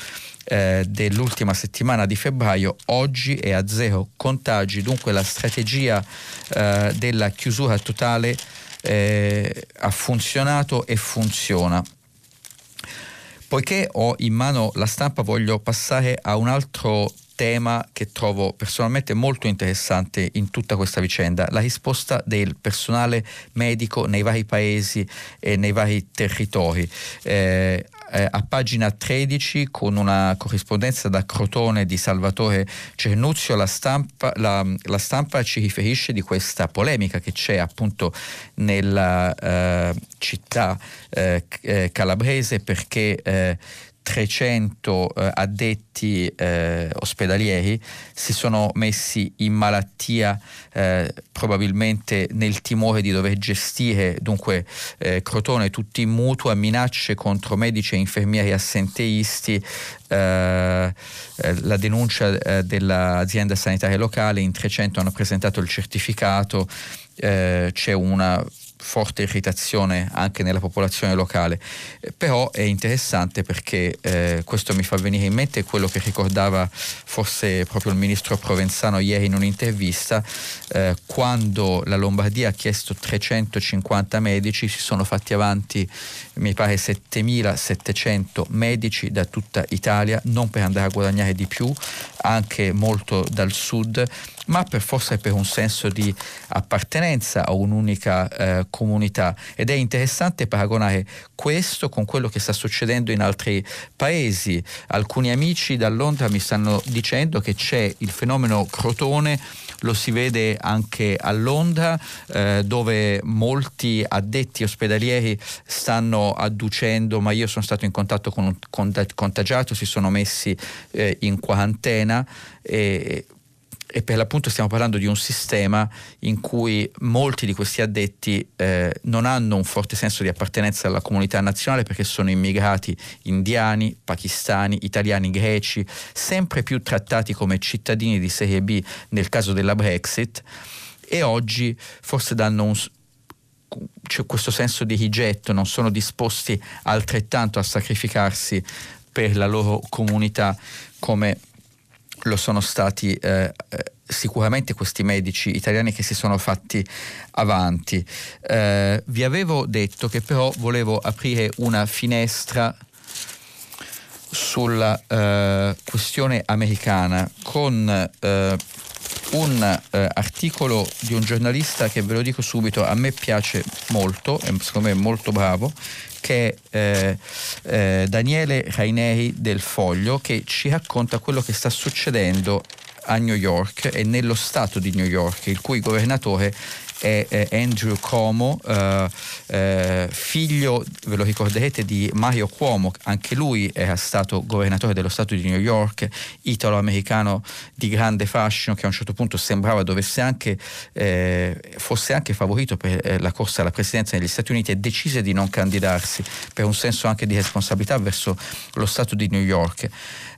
eh, dell'ultima settimana di febbraio, oggi è a zero contagi, dunque la strategia eh, della chiusura totale eh, ha funzionato e funziona. Poiché ho in mano la stampa voglio passare a un altro tema che trovo personalmente molto interessante in tutta questa vicenda, la risposta del personale medico nei vari paesi e nei vari territori. Eh, eh, a pagina 13 con una corrispondenza da Crotone di Salvatore Cernuzio la stampa, la, la stampa ci riferisce di questa polemica che c'è appunto nella eh, città eh, eh calabrese perché eh, 300 eh, addetti eh, ospedalieri si sono messi in malattia eh, probabilmente nel timore di dover gestire dunque eh, Crotone tutti in mutuo a minacce contro medici e infermieri assenteisti eh, eh, la denuncia dell'azienda sanitaria locale in 300 hanno presentato il certificato c'è una forte irritazione anche nella popolazione locale, eh, però è interessante perché eh, questo mi fa venire in mente quello che ricordava forse proprio il ministro Provenzano ieri in un'intervista, eh, quando la Lombardia ha chiesto 350 medici, si sono fatti avanti mi pare 7700 medici da tutta Italia, non per andare a guadagnare di più, anche molto dal sud, ma per forse per un senso di appartenenza a un'unica eh, comunità. Ed è interessante paragonare questo con quello che sta succedendo in altri paesi. Alcuni amici da Londra mi stanno dicendo che c'è il fenomeno Crotone lo si vede anche a Londra eh, dove molti addetti ospedalieri stanno adducendo, ma io sono stato in contatto con un contagiato, si sono messi eh, in quarantena e e per l'appunto stiamo parlando di un sistema in cui molti di questi addetti eh, non hanno un forte senso di appartenenza alla comunità nazionale perché sono immigrati indiani, pakistani, italiani, greci, sempre più trattati come cittadini di serie B nel caso della Brexit. E oggi forse danno un, c'è questo senso di rigetto, non sono disposti altrettanto a sacrificarsi per la loro comunità come lo sono stati eh, eh, sicuramente questi medici italiani che si sono fatti avanti. Eh, vi avevo detto che però volevo aprire una finestra sulla eh, questione americana con eh, un eh, articolo di un giornalista che ve lo dico subito, a me piace molto, e secondo me è molto bravo, che è eh, eh, Daniele Raineri del Foglio, che ci racconta quello che sta succedendo a New York e nello stato di New York, il cui governatore è, è Andrew Cuomo, eh, eh, figlio, ve lo ricorderete, di Mario Cuomo, anche lui era stato governatore dello Stato di New York, italo-americano di grande fascino che a un certo punto sembrava dovesse anche, eh, fosse anche favorito per eh, la corsa alla presidenza negli Stati Uniti e decise di non candidarsi per un senso anche di responsabilità verso lo Stato di New York.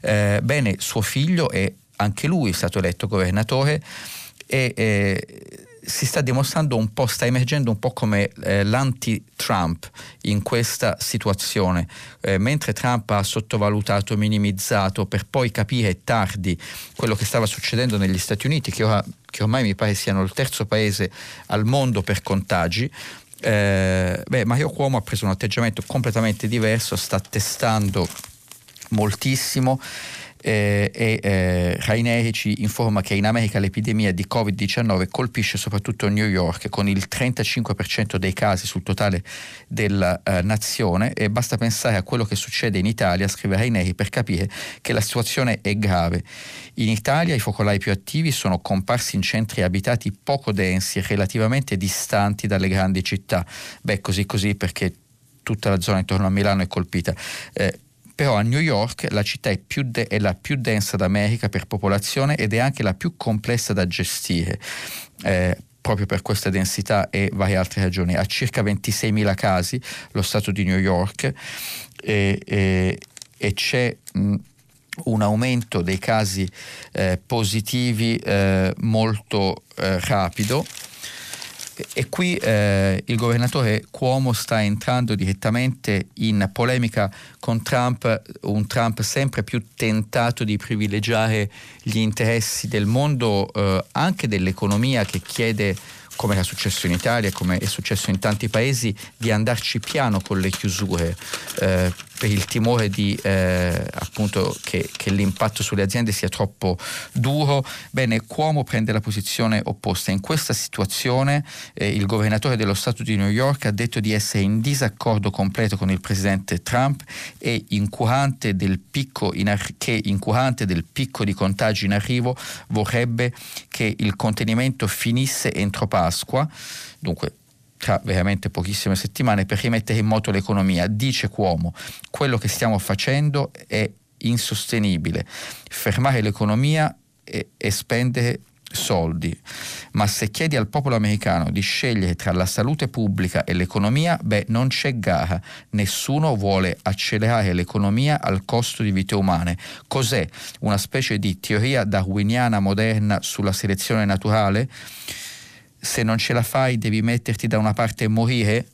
Eh, bene, suo figlio è anche lui stato eletto governatore e eh, si sta dimostrando un po', sta emergendo un po' come eh, l'anti-Trump in questa situazione. Eh, mentre Trump ha sottovalutato, minimizzato per poi capire tardi quello che stava succedendo negli Stati Uniti, che, ora, che ormai mi pare siano il terzo paese al mondo per contagi, eh, beh, Mario Cuomo ha preso un atteggiamento completamente diverso, sta testando moltissimo eh, e eh, Raineri ci informa che in America l'epidemia di Covid-19 colpisce soprattutto New York con il 35% dei casi sul totale della eh, nazione e basta pensare a quello che succede in Italia, scrive Raineri, per capire che la situazione è grave. In Italia i focolai più attivi sono comparsi in centri abitati poco densi e relativamente distanti dalle grandi città. Beh, così così perché tutta la zona intorno a Milano è colpita. Eh, però a New York la città è, de- è la più densa d'America per popolazione ed è anche la più complessa da gestire. Eh, proprio per questa densità e varie altre ragioni. Ha circa 26.000 casi lo Stato di New York e, e, e c'è mh, un aumento dei casi eh, positivi eh, molto eh, rapido e qui eh, il governatore Cuomo sta entrando direttamente in polemica con Trump, un Trump sempre più tentato di privilegiare gli interessi del mondo, eh, anche dell'economia che chiede come era successo in Italia, come è successo in tanti paesi, di andarci piano con le chiusure. Eh, per il timore di, eh, che, che, l'impatto sulle aziende sia troppo duro. Bene, Cuomo prende la posizione opposta. In questa situazione eh, il governatore dello Stato di New York ha detto di essere in disaccordo completo con il presidente Trump e incurante del picco, in ar- che incurante del picco di contagi in arrivo vorrebbe che il contenimento finisse entro Pasqua. Dunque, tra veramente pochissime settimane per rimettere in moto l'economia. Dice Cuomo, quello che stiamo facendo è insostenibile. Fermare l'economia e, e spendere soldi, ma se chiedi al popolo americano di scegliere tra la salute pubblica e l'economia, beh, non c'è gara, nessuno vuole accelerare l'economia al costo di vite umane. Cos'è? Una specie di teoria darwiniana moderna sulla selezione naturale? Se non ce la fai devi metterti da una parte e morire,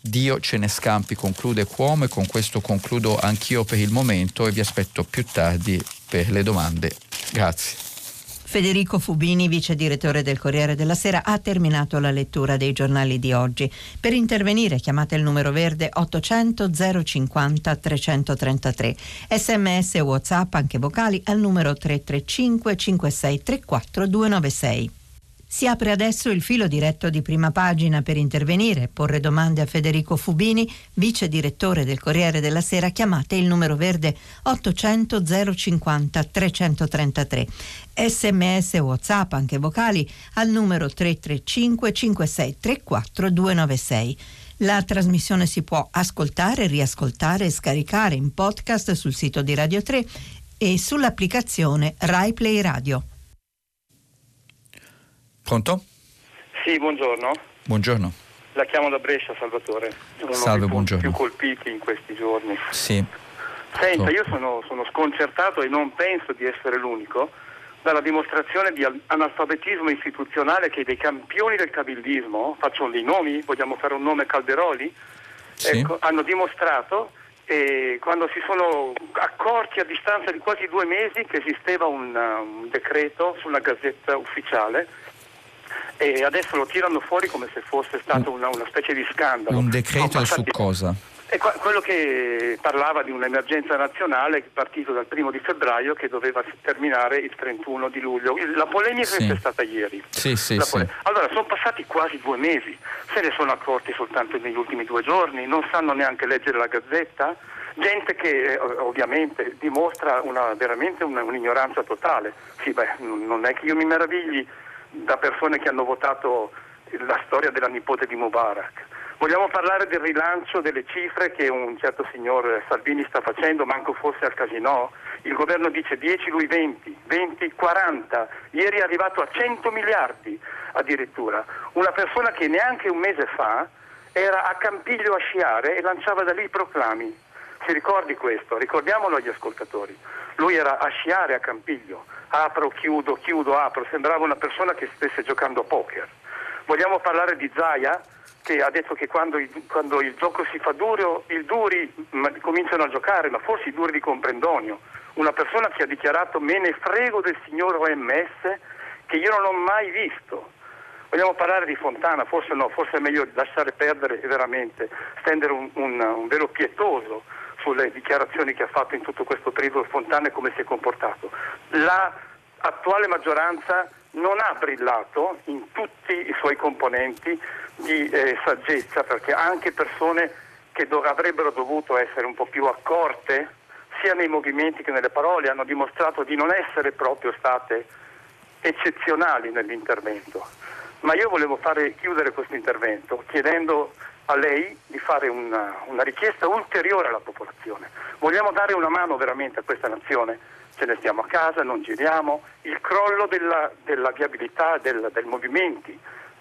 Dio ce ne scampi, conclude Cuomo e con questo concludo anch'io per il momento e vi aspetto più tardi per le domande. Grazie. Federico Fubini, vice direttore del Corriere della Sera, ha terminato la lettura dei giornali di oggi. Per intervenire chiamate il numero verde 800 050 333. Sms e WhatsApp anche vocali al numero 335 5634 296. Si apre adesso il filo diretto di prima pagina per intervenire e porre domande a Federico Fubini, vice direttore del Corriere della Sera. Chiamate il numero verde 800 050 333. Sms WhatsApp, anche vocali, al numero 335 5634 296. La trasmissione si può ascoltare, riascoltare e scaricare in podcast sul sito di Radio 3 e sull'applicazione Rai Play Radio. Pronto? Sì, buongiorno. Buongiorno. La chiamo da Brescia, Salvatore. Uno Salve, dei buongiorno. più colpiti in questi giorni. Sì. Senta, Top. io sono, sono sconcertato e non penso di essere l'unico dalla dimostrazione di analfabetismo istituzionale che dei campioni del cabildismo, faccio dei nomi, vogliamo fare un nome Calderoli, Sì. ecco, hanno dimostrato eh, quando si sono accorti a distanza di quasi due mesi che esisteva un, un decreto sulla gazzetta ufficiale e adesso lo tirano fuori come se fosse stato una, una specie di scandalo. Un decreto su passati- cosa? è qua- quello che parlava di un'emergenza nazionale partito dal primo di febbraio che doveva terminare il 31 di luglio. La polemica Sì. è stata ieri. Sì, sì, sì. Allora, sono passati quasi due mesi, se ne sono accorti soltanto negli ultimi due giorni, non sanno neanche leggere la gazzetta. Gente che eh, ovviamente dimostra una- veramente una- un'ignoranza totale. Sì, beh, non è che io mi meravigli da persone che hanno votato la storia della nipote di Mubarak. Vogliamo parlare del rilancio delle cifre che un certo signor Salvini sta facendo, manco fosse al casino? Il governo dice 10, lui 20, 20, 40. Ieri è arrivato a 100 miliardi addirittura. Una persona che neanche un mese fa era a Campiglio a sciare e lanciava da lì i proclami. Si ricordi questo? Ricordiamolo agli ascoltatori. Lui era a sciare a Campiglio, apro, chiudo, chiudo, apro, sembrava una persona che stesse giocando a poker. Vogliamo parlare di Zaia, che ha detto che quando il, quando il gioco si fa duro, i duri cominciano a giocare, ma forse i duri di comprendonio. Una persona che ha dichiarato me ne frego del signor OMS che io non ho mai visto. Vogliamo parlare di Fontana, forse no, forse è meglio lasciare perdere e veramente stendere un, un- un velo pietoso sulle dichiarazioni che ha fatto in tutto questo periodo Fontana e come si è comportato. La attuale maggioranza non ha brillato in tutti i suoi componenti di eh, saggezza perché anche persone che do- avrebbero dovuto essere un po' più accorte sia nei movimenti che nelle parole hanno dimostrato di non essere proprio state eccezionali nell'intervento. Ma io volevo fare, chiudere questo intervento chiedendo a lei di fare una, una richiesta ulteriore alla popolazione. Vogliamo dare una mano veramente a questa nazione? Ce ne stiamo a casa, non giriamo. Il crollo della, della viabilità del, dei movimenti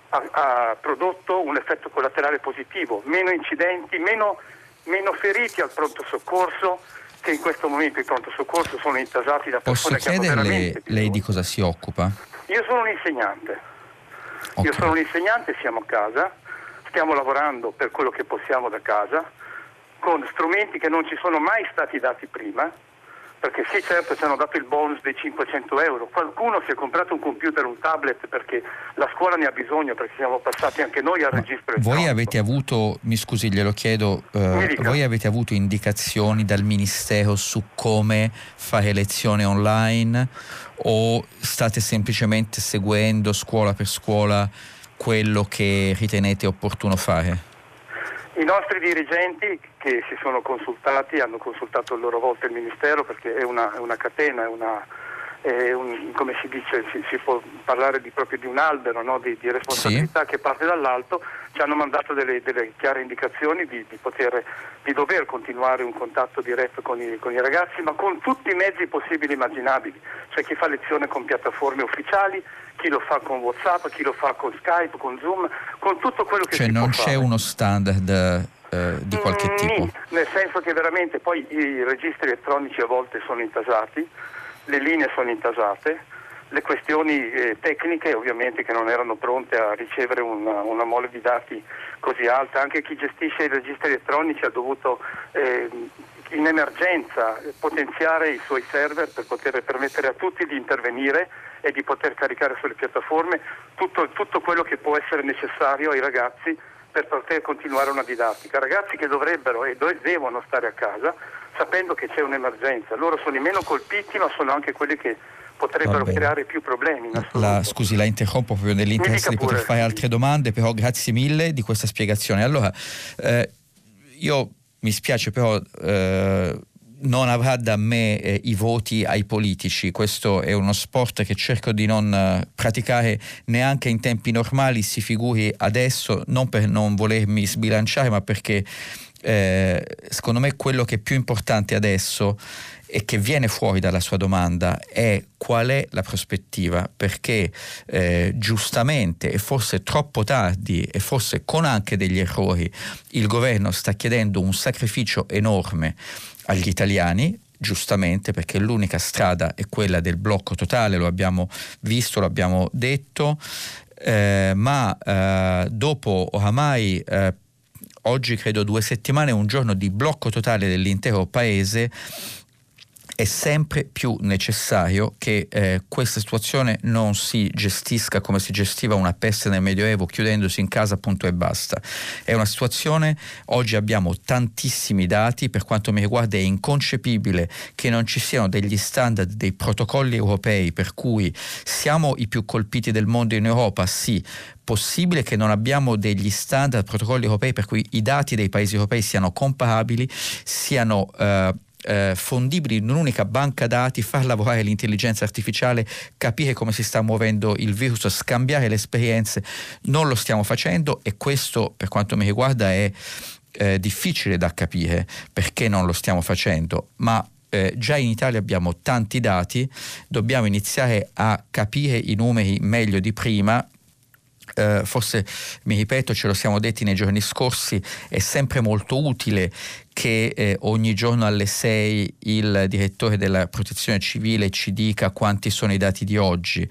ha, ha prodotto un effetto collaterale positivo, meno incidenti, meno, meno feriti al pronto soccorso, che in questo momento i pronto soccorso sono intasati da Posso persone che hanno chiederle veramente lei di bisogno. cosa si occupa? Io sono un insegnante. Io Ok. sono un insegnante, siamo a casa, stiamo lavorando per quello che possiamo da casa, con strumenti che non ci sono mai stati dati prima, perché sì certo ci hanno dato il bonus dei 500 euro, qualcuno si è comprato un computer, un tablet perché la scuola ne ha bisogno, perché siamo passati anche noi al Ma registro voi avete avuto, mi scusi glielo chiedo, eh, voi avete avuto indicazioni dal Ministero su come fare lezione online o state semplicemente seguendo scuola per scuola quello che ritenete opportuno fare? I nostri dirigenti che si sono consultati hanno consultato a loro volta il Ministero perché è una, è una catena, è una, è un- come si dice, si, si può parlare di, proprio di un albero no? di, di responsabilità che parte dall'alto, ci hanno mandato delle, delle chiare indicazioni di, di poter, di dover continuare un contatto diretto con i, con i ragazzi, ma con tutti i mezzi possibili e immaginabili. C'è chi fa lezione con piattaforme ufficiali, chi lo fa con Whatsapp, chi lo fa con Skype, con Zoom, con tutto quello che Cioè si non può c'è fare. uno standard eh, di qualche Mm, tipo? nì, nel senso che veramente poi i registri elettronici a volte sono intasati, le linee sono intasate, le questioni eh, tecniche ovviamente che non erano pronte a ricevere una, una mole di dati così alta, anche chi gestisce i registri elettronici ha dovuto, eh, in emergenza potenziare i suoi server per poter permettere a tutti di intervenire e di poter caricare sulle piattaforme tutto, tutto quello che può essere necessario ai ragazzi per poter continuare una didattica. Ragazzi che dovrebbero e devono stare a casa sapendo che c'è un'emergenza. Loro sono i meno colpiti ma sono anche quelli che potrebbero creare più problemi. La, scusi, la interrompo proprio nell'interesse di poter fare altre domande, però grazie mille di questa spiegazione. Allora, eh, io mi spiace però eh, non avrà da me eh, i voti ai politici, questo è uno sport che cerco di non eh, praticare neanche in tempi normali, si figuri adesso, non per non volermi sbilanciare, ma perché eh, secondo me quello che è più importante adesso e che viene fuori dalla sua domanda è qual è la prospettiva, perché eh, giustamente e forse troppo tardi e forse con anche degli errori il governo sta chiedendo un sacrificio enorme agli italiani, giustamente perché l'unica strada è quella del blocco totale, lo abbiamo visto, lo abbiamo detto, eh, ma eh, dopo oramai eh, oggi credo due settimane, un giorno di blocco totale dell'intero paese, è sempre più necessario che eh, questa situazione non si gestisca come si gestiva una peste nel Medioevo, chiudendosi in casa appunto e basta. È una situazione, oggi abbiamo tantissimi dati, per quanto mi riguarda è inconcepibile che non ci siano degli standard, dei protocolli europei per cui siamo i più colpiti del mondo in Europa, sì, possibile che non abbiamo degli standard, protocolli europei per cui i dati dei paesi europei siano comparabili, siano... Eh, eh, fondibili in un'unica banca dati, far lavorare l'intelligenza artificiale, capire come si sta muovendo il virus, scambiare le esperienze, non lo stiamo facendo e questo per quanto mi riguarda è eh, difficile da capire perché non lo stiamo facendo, ma eh, già in Italia abbiamo tanti dati, dobbiamo iniziare a capire i numeri meglio di prima Uh, forse mi ripeto, ce lo siamo detti nei giorni scorsi, è sempre molto utile che eh, ogni giorno alle 6 il direttore della protezione civile ci dica quanti sono i dati di oggi,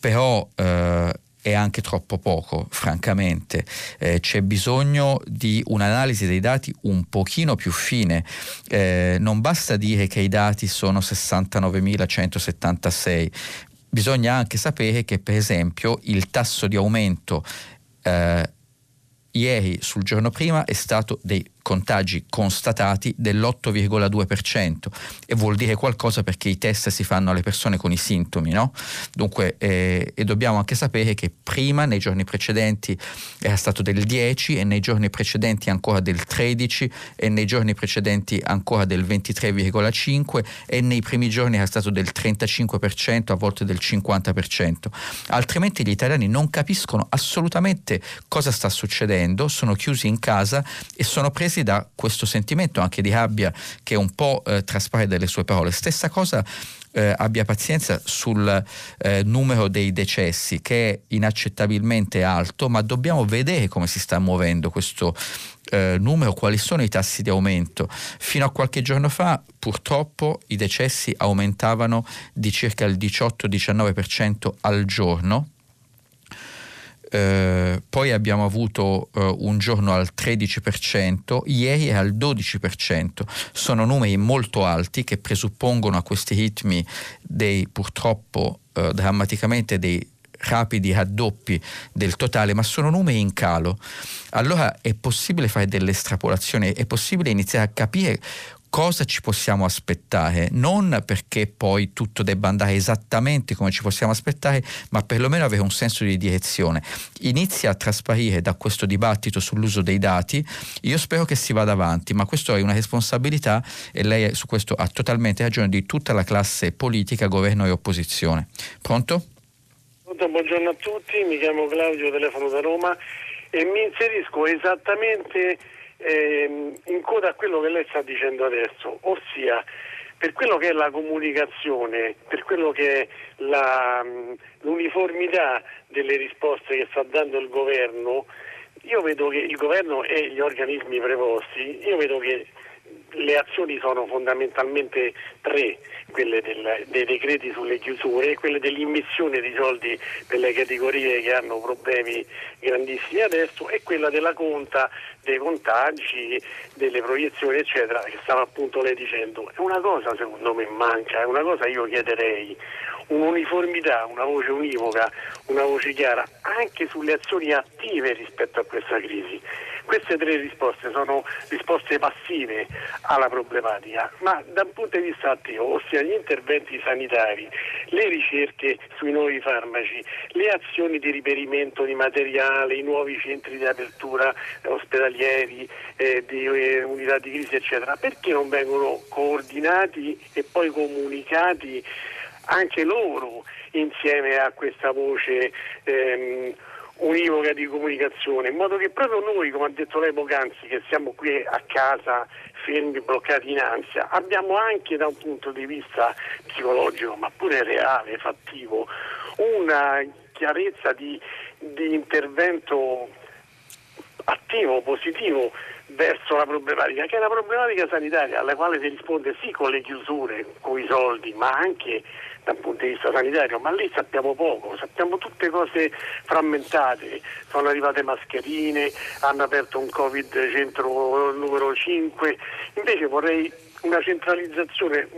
però eh, è anche troppo poco, francamente. Eh, c'è bisogno di un'analisi dei dati un pochino più fine. Eh, non basta dire che i dati sono 69.176, bisogna anche sapere che per esempio il tasso di aumento eh, ieri sul giorno prima è stato dei contagi constatati dell'8,2% e vuol dire qualcosa perché i test si fanno alle persone con i sintomi, no? Dunque, eh, e dobbiamo anche sapere che prima, nei giorni precedenti, era stato del 10 e nei giorni precedenti ancora del 13 e nei giorni precedenti ancora del 23,5 e nei primi giorni era stato del 35%, a volte del 50%. Altrimenti gli italiani non capiscono assolutamente cosa sta succedendo, sono chiusi in casa e sono presi presi da questo sentimento anche di rabbia che un po' eh, traspare dalle sue parole. Stessa cosa eh, abbia pazienza sul eh, numero dei decessi che è inaccettabilmente alto, ma dobbiamo vedere come si sta muovendo questo eh, numero, quali sono i tassi di aumento. Fino a qualche giorno fa purtroppo i decessi aumentavano di circa il 18-19% al giorno eh, poi abbiamo avuto eh, un giorno al 13%, ieri è al 12%. Sono numeri molto alti che presuppongono a questi ritmi dei purtroppo eh, drammaticamente dei rapidi raddoppi del totale, ma sono numeri in calo. Allora è possibile fare delle estrapolazioni, è possibile iniziare a capire cosa ci possiamo aspettare, non perché poi tutto debba andare esattamente come ci possiamo aspettare, ma perlomeno avere un senso di direzione. Inizia a trasparire da questo dibattito sull'uso dei dati, io spero che si vada avanti, ma questo è una responsabilità e lei su questo ha totalmente ragione di tutta la classe politica, governo e opposizione. Pronto? Buongiorno a tutti, mi chiamo Claudio, telefono da Roma e mi inserisco esattamente eh, in coda a quello che lei sta dicendo adesso, ossia per quello che è la comunicazione, per quello che è la, mm, l'uniformità delle risposte che sta dando il governo, io vedo che il governo e gli organismi preposti, io vedo che le azioni sono fondamentalmente tre, quelle del, dei decreti sulle chiusure, quelle dell'immissione di soldi per le categorie che hanno problemi grandissimi adesso e quella della conta dei contagi, delle proiezioni eccetera che stava appunto lei dicendo. È una cosa secondo me manca, è una cosa io chiederei un'uniformità, una voce univoca, una voce chiara anche sulle azioni attive rispetto a questa crisi. Queste tre risposte sono risposte passive alla problematica, ma da un punto di vista attivo, ossia gli interventi sanitari, le ricerche sui nuovi farmaci, le azioni di riperimento di materiale, i nuovi centri di apertura ospedalieri, eh, di eh, unità di crisi, eccetera, perché non vengono coordinati e poi comunicati anche loro insieme a questa voce ehm, univoca di comunicazione, in modo che proprio noi, come ha detto lei poc'anzi, che siamo qui a casa fermi, bloccati in ansia, abbiamo anche da un punto di vista psicologico, ma pure reale, fattivo, una chiarezza di, di intervento attivo, positivo verso la problematica, che è una problematica sanitaria alla quale si risponde sì con le chiusure, con i soldi, ma anche dal punto di vista sanitario, ma lì sappiamo poco, sappiamo tutte cose frammentate, sono arrivate mascherine, hanno aperto un Covid centro numero 5, invece vorrei una centralizzazione,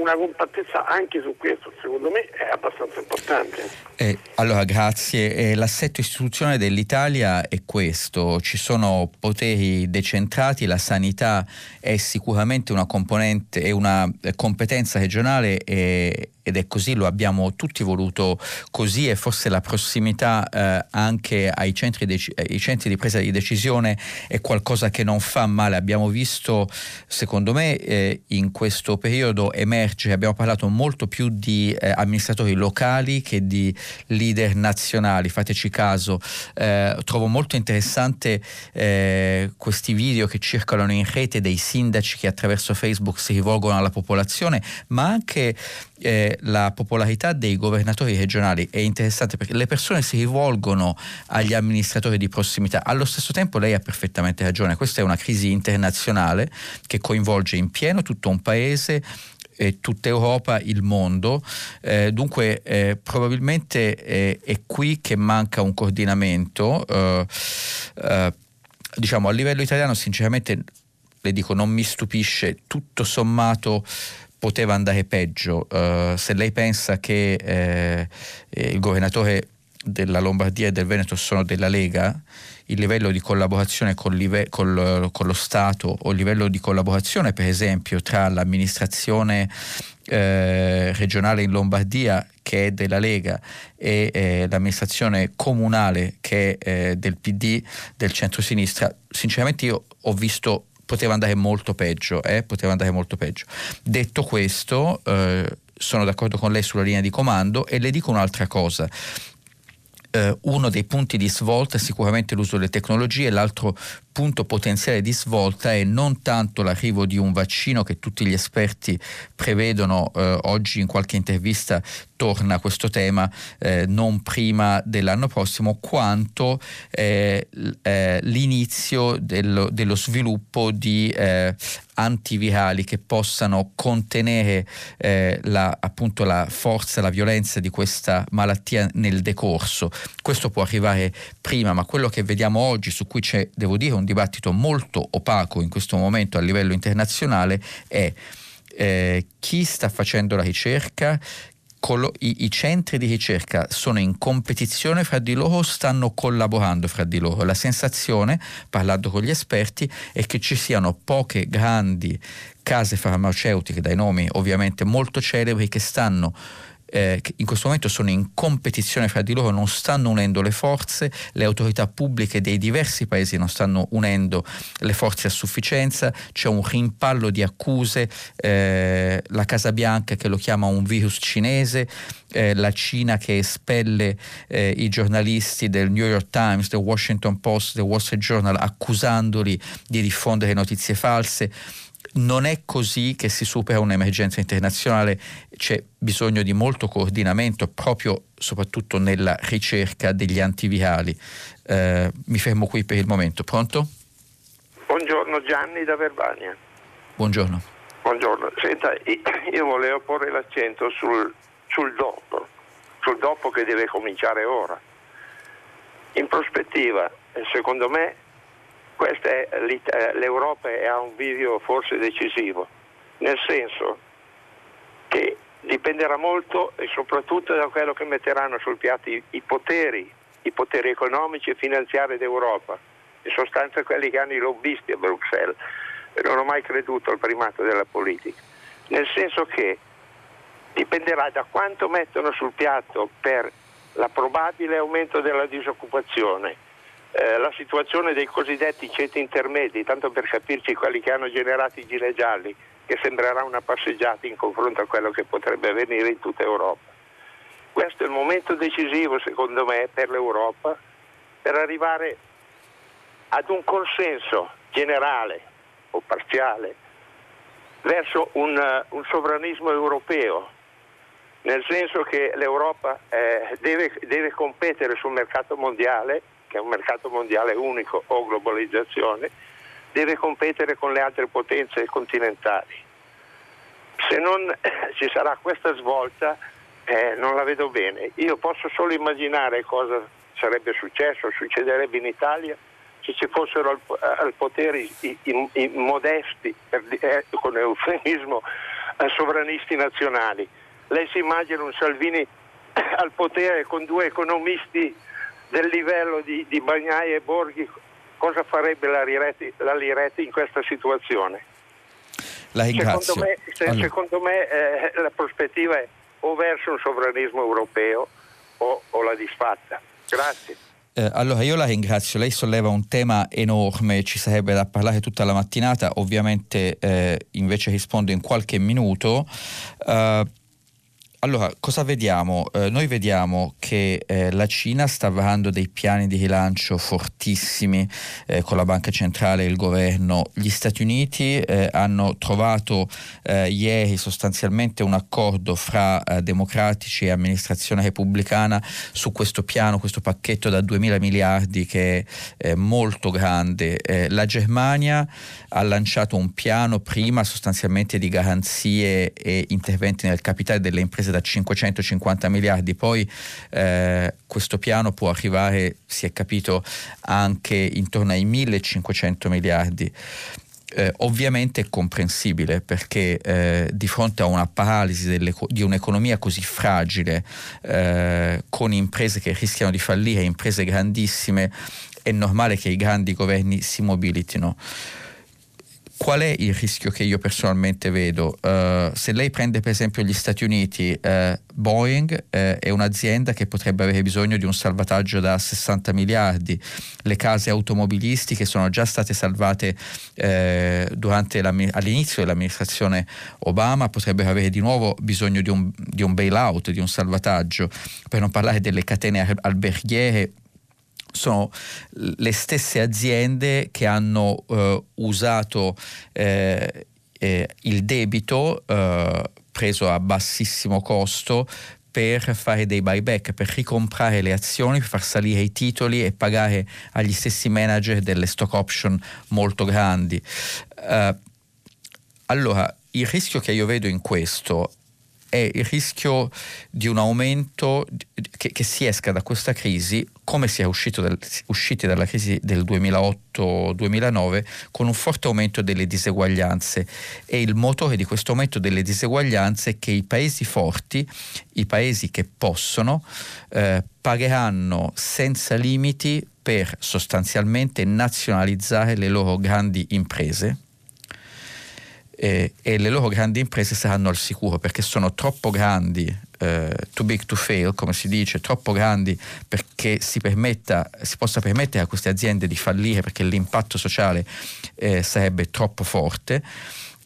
una compattezza anche su questo, secondo me è abbastanza importante. Eh, allora, grazie. Eh, l'assetto istituzionale dell'Italia è questo, ci sono poteri decentrati, la sanità è sicuramente una componente e una competenza regionale e, ed è così, lo abbiamo tutti voluto così e forse la prossimità eh, anche ai centri, dec- ai centri, di presa di decisione è qualcosa che non fa male. Abbiamo visto, secondo me, eh, in questo periodo emergere, abbiamo parlato molto più di eh, amministratori locali che di leader nazionali, fateci caso. Eh, trovo molto interessante eh, questi video che circolano in rete dei sindaci che attraverso Facebook si rivolgono alla popolazione, ma anche eh, la popolarità dei governatori regionali è interessante perché le persone si rivolgono agli amministratori di prossimità. Allo stesso tempo lei ha perfettamente ragione, questa è una crisi internazionale che coinvolge in pieno tutto un paese eh, tutta Europa, il mondo. Eh, dunque eh, probabilmente eh, è qui che manca un coordinamento. Eh, eh, diciamo a livello italiano sinceramente le dico non mi stupisce tutto sommato poteva andare peggio. Uh, se lei pensa che eh, il governatore della Lombardia e del Veneto sono della Lega, il livello di collaborazione col, live- col, con lo Stato o il livello di collaborazione per esempio tra l'amministrazione eh, regionale in Lombardia che è della Lega e eh, l'amministrazione comunale che è eh, del PD, del centro-sinistra, sinceramente io ho visto poteva andare molto peggio, eh? poteva andare molto peggio. Detto questo, eh, sono d'accordo con lei sulla linea di comando e le dico un'altra cosa. Uh, uno dei punti di svolta è sicuramente l'uso delle tecnologie, l'altro punto potenziale di svolta è non tanto l'arrivo di un vaccino che tutti gli esperti prevedono, eh, oggi in qualche intervista torna questo tema eh, non prima dell'anno prossimo, quanto eh, eh l'inizio dello, dello, sviluppo di eh, antivirali che possano contenere eh, la, appunto la forza, la violenza di questa malattia nel decorso. Questo può arrivare prima, ma quello che vediamo oggi, su cui c'è, devo dire, un dibattito molto opaco in questo momento a livello internazionale è eh, chi sta facendo la ricerca, i, i, centri di ricerca sono in competizione fra di loro o stanno collaborando fra di loro. La sensazione, parlando con gli esperti, è che ci siano poche grandi case farmaceutiche, dai nomi ovviamente molto celebri, che stanno eh, in questo momento sono in competizione fra di loro, non stanno unendo le forze, le autorità pubbliche dei diversi paesi non stanno unendo le forze a sufficienza, c'è un rimpallo di accuse, eh, la Casa Bianca che lo chiama un virus cinese, eh, la Cina che espelle eh, i giornalisti del New York Times, del Washington Post, del Wall Street Journal accusandoli di diffondere notizie false non è così che si supera un'emergenza internazionale, c'è bisogno di molto coordinamento proprio soprattutto nella ricerca degli antivirali. Eh, mi fermo qui per il momento. Pronto? Buongiorno Gianni da Verbania. Buongiorno. Buongiorno. Senta, io volevo porre l'accento sul, sul dopo, sul dopo che deve cominciare ora. In prospettiva, secondo me, l'Europa ha un video forse decisivo, nel senso che dipenderà molto e soprattutto da quello che metteranno sul piatto i, i poteri, i poteri economici e finanziari d'Europa, in sostanza quelli che hanno i lobbisti a Bruxelles. Non ho mai creduto al primato della politica, nel senso che dipenderà da quanto mettono sul piatto per la probabile aumento della disoccupazione, eh, la situazione dei cosiddetti ceti intermedi, tanto per capirci quelli che hanno generato i gilet gialli, che sembrerà una passeggiata in confronto a quello che potrebbe avvenire in tutta Europa. Questo è il momento decisivo, secondo me, per l'Europa per arrivare ad un consenso generale o parziale verso un, uh, un sovranismo europeo, nel senso che l'Europa eh, deve, deve competere sul mercato mondiale, che è un mercato mondiale unico o globalizzazione, deve competere con le altre potenze continentali. Se non ci sarà questa svolta eh, non la vedo bene. Io posso solo immaginare cosa sarebbe successo, succederebbe in Italia se ci fossero al, al potere i, i, i modesti, per, eh, con eufemismo, eh, sovranisti nazionali. Lei si immagina un Salvini al potere con due economisti del livello di, di Bagnai e Borghi cosa farebbe la Liretti, la Liretti in questa situazione? La ringrazio. Secondo me, se, allora. secondo me eh, la prospettiva è o verso un sovranismo europeo o, o la disfatta. Grazie. Eh, allora io la ringrazio, lei solleva un tema enorme, ci sarebbe da parlare tutta la mattinata, ovviamente eh, invece rispondo in qualche minuto. Uh, allora, cosa vediamo? Eh, noi vediamo che eh, la Cina sta varando dei piani di rilancio fortissimi eh, con la Banca Centrale e il governo. Gli Stati Uniti eh, hanno trovato eh, ieri sostanzialmente un accordo fra eh, democratici e amministrazione repubblicana su questo piano, questo pacchetto da 2 miliardi che è molto grande. la Germania ha lanciato un piano prima sostanzialmente di garanzie e interventi nel capitale delle imprese da 550 miliardi, poi eh, questo piano può arrivare, si è capito, anche intorno ai 1500 miliardi. Eh, ovviamente è comprensibile perché eh, di fronte a una paralisi di un'economia così fragile, eh, con imprese che rischiano di fallire, imprese grandissime, è normale che i grandi governi si mobilitino. Qual è il rischio che io personalmente vedo? Uh, se lei prende per esempio gli Stati Uniti, uh, Boeing uh, è un'azienda che potrebbe avere bisogno di un salvataggio da 60 miliardi, le case automobilistiche sono già state salvate all'inizio dell'amministrazione Obama, potrebbero avere di nuovo bisogno di un, di un bailout, di un salvataggio, per non parlare delle catene alberghiere sono le stesse aziende che hanno eh, usato eh, eh, il debito eh, preso a bassissimo costo per fare dei buyback, per ricomprare le azioni, per far salire i titoli e pagare agli stessi manager delle stock option molto grandi. Uh, allora, il rischio che io vedo in questo è il rischio di un aumento, che, che si esca da questa crisi come si è dal, usciti dalla crisi del 2008-2009 con un forte aumento delle diseguaglianze. E il motore di questo aumento delle diseguaglianze è che i paesi forti, i paesi che possono, eh, pagheranno senza limiti per sostanzialmente nazionalizzare le loro grandi imprese eh, e le loro grandi imprese saranno al sicuro perché sono troppo grandi, eh, too big to fail, come si dice, troppo grandi perché si, permetta, si possa permettere a queste aziende di fallire perché l'impatto sociale eh, sarebbe troppo forte.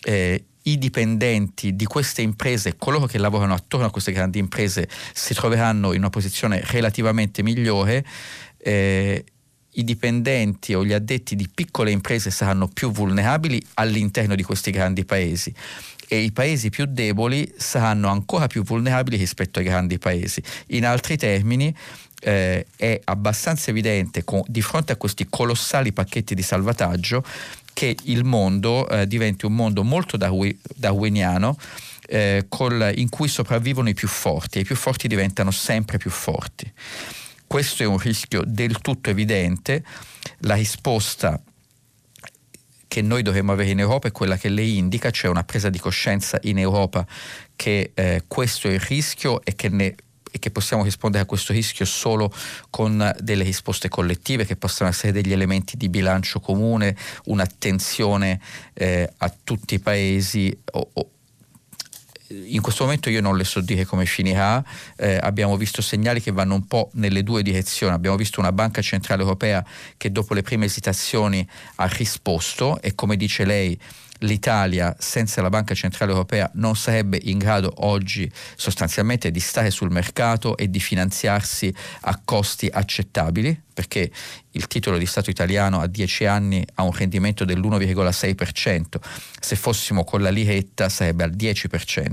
Eh, i dipendenti di queste imprese, coloro che lavorano attorno a queste grandi imprese, si troveranno in una posizione relativamente migliore eh, i dipendenti o gli addetti di piccole imprese saranno più vulnerabili all'interno di questi grandi paesi e i paesi più deboli saranno ancora più vulnerabili rispetto ai grandi paesi. In altri termini, eh, è abbastanza evidente con, di fronte a questi colossali pacchetti di salvataggio che il mondo eh, diventi un mondo molto darwiniano eh, col, in cui sopravvivono i più forti e i più forti diventano sempre più forti. Questo è un rischio del tutto evidente. La risposta che noi dovremmo avere in Europa è quella che lei indica, cioè una presa di coscienza in Europa che eh, questo è il rischio e che, ne, e che, possiamo rispondere a questo rischio solo con delle risposte collettive che possano essere degli elementi di bilancio comune, un'attenzione eh, a tutti i paesi o, o, in questo momento io non le so dire come finirà, eh, abbiamo visto segnali che vanno un po' nelle due direzioni, abbiamo visto una banca centrale europea che dopo le prime esitazioni ha risposto e come dice lei l'Italia senza la Banca Centrale Europea non sarebbe in grado oggi sostanzialmente di stare sul mercato e di finanziarsi a costi accettabili, perché il titolo di Stato italiano a 10 anni ha un rendimento dell'1,6%, se fossimo con la liretta sarebbe al 10%,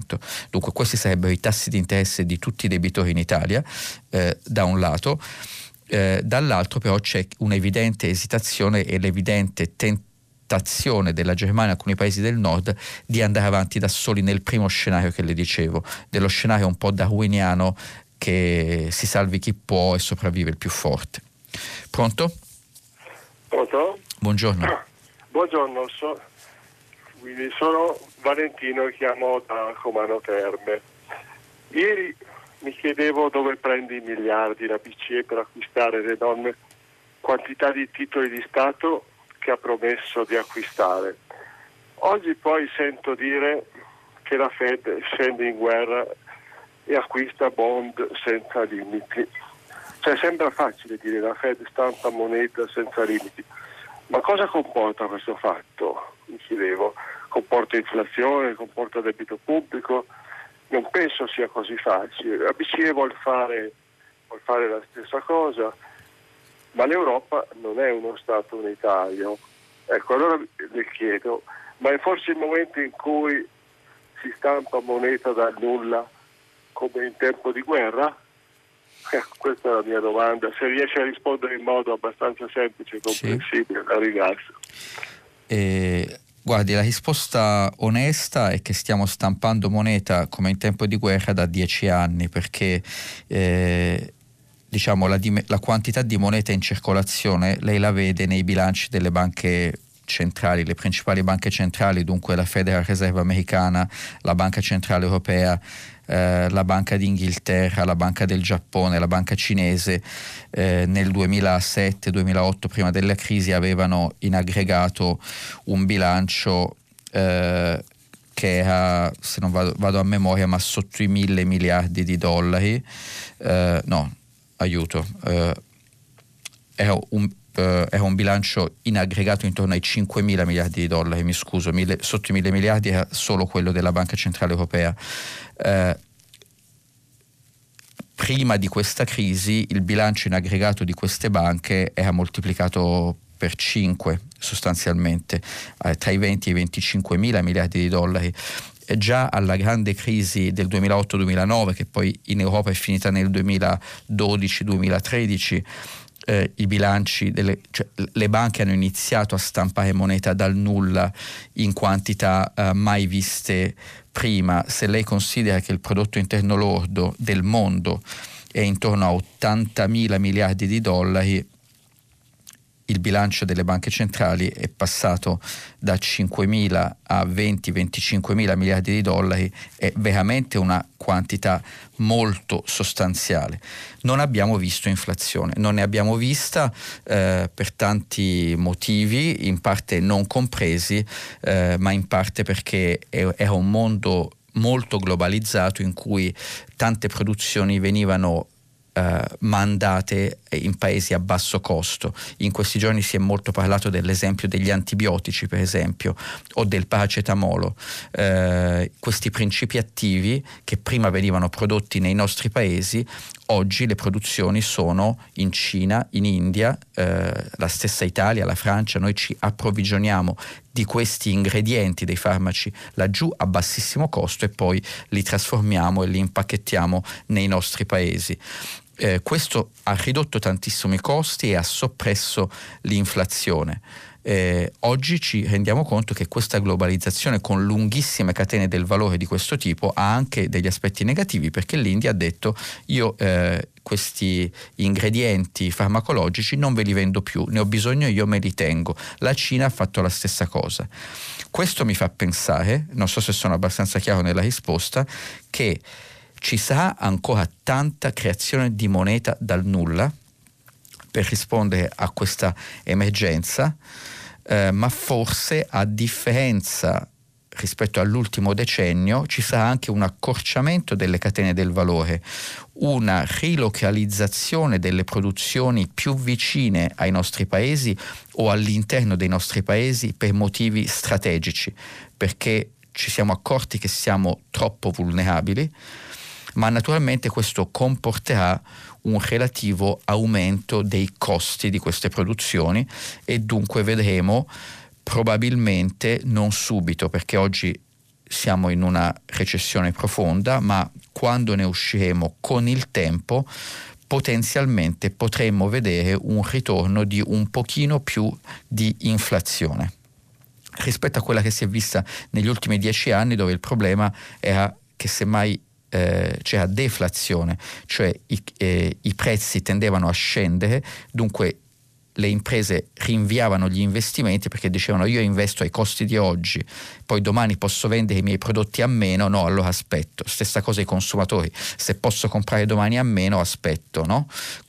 dunque questi sarebbero i tassi di interesse di tutti i debitori in Italia, eh, da un lato. Eh, dall'altro però c'è un'evidente esitazione e l'evidente tentazione tentazione della Germania e alcuni paesi del nord di andare avanti da soli nel primo scenario che le dicevo, dello scenario un po' darwiniano che si salvi chi può e sopravvive il più forte. Pronto? Pronto? Buongiorno. Buongiorno, so, sono Valentino e chiamo da Comano Terme. Ieri mi chiedevo dove prende i miliardi la BCE per acquistare le enorme quantità di titoli di Stato che ha promesso di acquistare. Oggi poi sento dire che la Fed scende in guerra e acquista bond senza limiti. Cioè sembra facile dire la Fed stampa moneta senza limiti, ma cosa comporta questo fatto? Mi chiedevo, comporta inflazione, comporta debito pubblico? Non penso sia così facile. La BCE vuole fare, vuol fare la stessa cosa, ma l'Europa non è uno Stato unitario. Ecco, allora le chiedo, ma è forse il momento in cui si stampa moneta dal nulla come in tempo di guerra? Eh, questa è la mia domanda, se riesce a rispondere in modo abbastanza semplice e comprensibile, sì. la ringrazio. Eh, guardi, la risposta onesta è che stiamo stampando moneta come in tempo di guerra da dieci anni perché eh, diciamo, la, la quantità di moneta in circolazione lei la vede nei bilanci delle banche centrali, le principali banche centrali, dunque la Federal Reserve americana, la Banca Centrale Europea, eh, la Banca d'Inghilterra, la Banca del Giappone, la Banca cinese, eh, nel 2007-2008, prima della crisi, avevano in aggregato un bilancio eh, che era, se non vado, vado, a memoria, ma sotto i mille miliardi di dollari, eh, no, aiuto, eh, era, un, eh, era, un, bilancio in aggregato intorno ai 5 mila miliardi di dollari, mi scuso, mille, sotto i mille miliardi era solo quello della Banca Centrale Europea. Eh, prima di questa crisi il bilancio in aggregato di queste banche era moltiplicato per 5 sostanzialmente, eh, tra i 20 e i 25 mila miliardi di dollari già alla grande crisi del 2008-2009, che poi in Europa è finita nel 2012-2013, eh, i bilanci, delle, cioè, le banche hanno iniziato a stampare moneta dal nulla in quantità eh, mai viste prima. Se lei considera che il prodotto interno lordo del mondo è intorno a 80 mila miliardi di dollari, il bilancio delle banche centrali è passato da 5.000 a 20-25.000 miliardi di dollari, è veramente una quantità molto sostanziale. Non abbiamo visto inflazione, non ne abbiamo vista eh, per tanti motivi, in parte non compresi, eh, ma in parte perché era un mondo molto globalizzato in cui tante produzioni venivano eh, mandate in paesi a basso costo. In questi giorni si è molto parlato dell'esempio degli antibiotici, per esempio, o del paracetamolo. Eh, questi principi attivi che prima venivano prodotti nei nostri paesi, oggi le produzioni sono in Cina, in India, eh, la stessa Italia, la Francia, noi ci approvvigioniamo di questi ingredienti dei farmaci laggiù a bassissimo costo e poi li trasformiamo e li impacchettiamo nei nostri paesi eh, questo ha ridotto tantissimo i costi e ha soppresso l'inflazione. Eh, oggi ci rendiamo conto che questa globalizzazione con lunghissime catene del valore di questo tipo ha anche degli aspetti negativi perché l'India ha detto io eh, questi ingredienti farmacologici non ve li vendo più, ne ho bisogno io me li tengo. La Cina ha fatto la stessa cosa. Questo mi fa pensare, non so se sono abbastanza chiaro nella risposta, che ci sarà ancora tanta creazione di moneta dal nulla per rispondere a questa emergenza, eh, ma forse a differenza rispetto all'ultimo decennio ci sarà anche un accorciamento delle catene del valore, una rilocalizzazione delle produzioni più vicine ai nostri paesi o all'interno dei nostri paesi per motivi strategici, perché ci siamo accorti che siamo troppo vulnerabili, ma naturalmente questo comporterà un relativo aumento dei costi di queste produzioni e dunque vedremo probabilmente non subito perché oggi siamo in una recessione profonda, ma quando ne usciremo con il tempo potenzialmente potremmo vedere un ritorno di un pochino più di inflazione. Rispetto a quella che si è vista negli ultimi dieci anni dove il problema era che semmai eh, c'era deflazione, cioè i, eh, i prezzi tendevano a scendere, dunque le imprese rinviavano gli investimenti perché dicevano io investo ai costi di oggi, poi domani posso vendere i miei prodotti a meno, no, allora aspetto. Stessa cosa ai consumatori, se posso comprare domani a meno aspetto, no?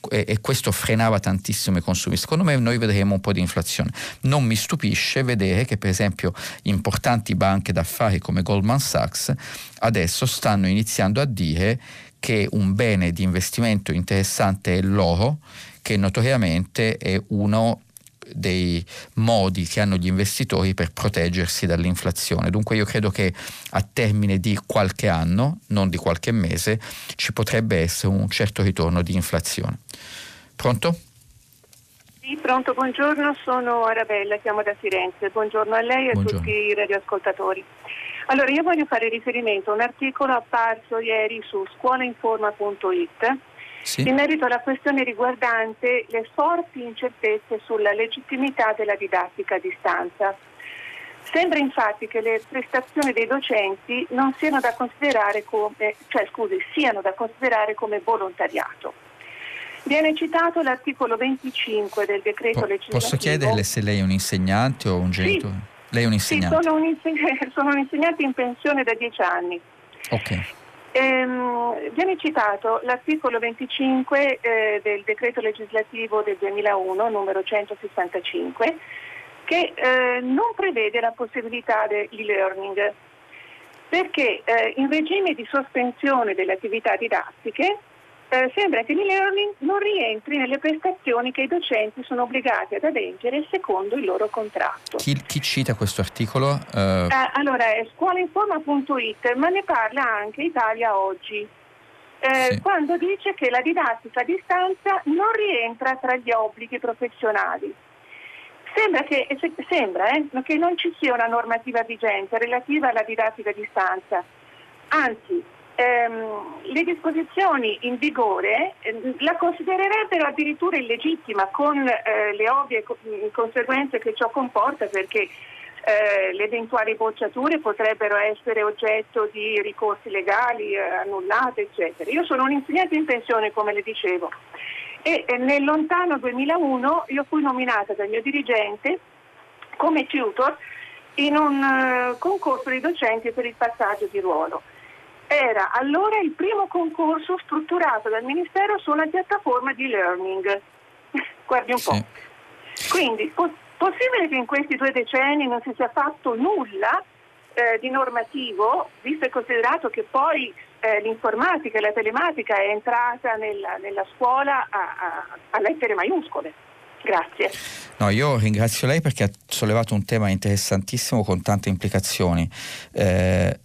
E, e questo frenava tantissimo i consumi. Secondo me noi vedremo un po' di inflazione. Non mi stupisce vedere che per esempio importanti banche d'affari come Goldman Sachs adesso stanno iniziando a dire che un bene di investimento interessante è l'oro che notoriamente è uno dei modi che hanno gli investitori per proteggersi dall'inflazione. Dunque io credo che a termine di qualche anno, non di qualche mese, ci potrebbe essere un certo ritorno di inflazione. Pronto? Sì, pronto, buongiorno, sono Arabella, chiamo da Firenze. Buongiorno a lei e a tutti i radioascoltatori. Allora, io voglio fare riferimento a un articolo apparso ieri su scuolainforma.it sì. in merito alla questione riguardante le forti incertezze sulla legittimità della didattica a distanza. Sembra infatti che le prestazioni dei docenti non siano da considerare come, cioè, scusi, siano da considerare come volontariato. Viene citato l'articolo 25 del decreto po- legislativo. Posso chiederle se lei è un insegnante o un genitore? Sì. Lei è un insegnante? Sì, sono un, inseg- sono un insegnante in pensione da dieci anni. Ok. Ehm, viene citato l'articolo 25 eh, del decreto legislativo del 2001, numero 165, che eh, non prevede la possibilità dell'e-learning, perché eh, in regime di sospensione delle attività didattiche eh, sembra che l'e-learning non rientri nelle prestazioni che i docenti sono obbligati ad adempiere secondo il loro contratto. Chi, chi cita questo articolo? Uh... allora è scuolainforma.it, ma ne parla anche Italia Oggi. Eh, sì. quando dice che la didattica a distanza non rientra tra gli obblighi professionali. Sembra, che, sembra eh, che non ci sia una normativa vigente relativa alla didattica a distanza, anzi ehm, le disposizioni in vigore eh, la considererebbero addirittura illegittima con eh, le ovvie co- conseguenze che ciò comporta perché eh, le eventuali bocciature potrebbero essere oggetto di ricorsi legali, eh, annullate, eccetera. Io sono un insegnante in pensione, come le dicevo, e nel lontano 2001 io fui nominata dal mio dirigente come tutor in un uh, concorso di docenti per il passaggio di ruolo era allora il primo concorso strutturato dal Ministero su una piattaforma di learning. Guardi un po'. Quindi, po- possibile che in questi due decenni non si sia fatto nulla eh, di normativo, visto e considerato che poi eh, l'informatica e la telematica è entrata nella, nella scuola a, a, a lettere maiuscole. Grazie. No, io ringrazio lei perché ha sollevato un tema interessantissimo con tante implicazioni. Eh,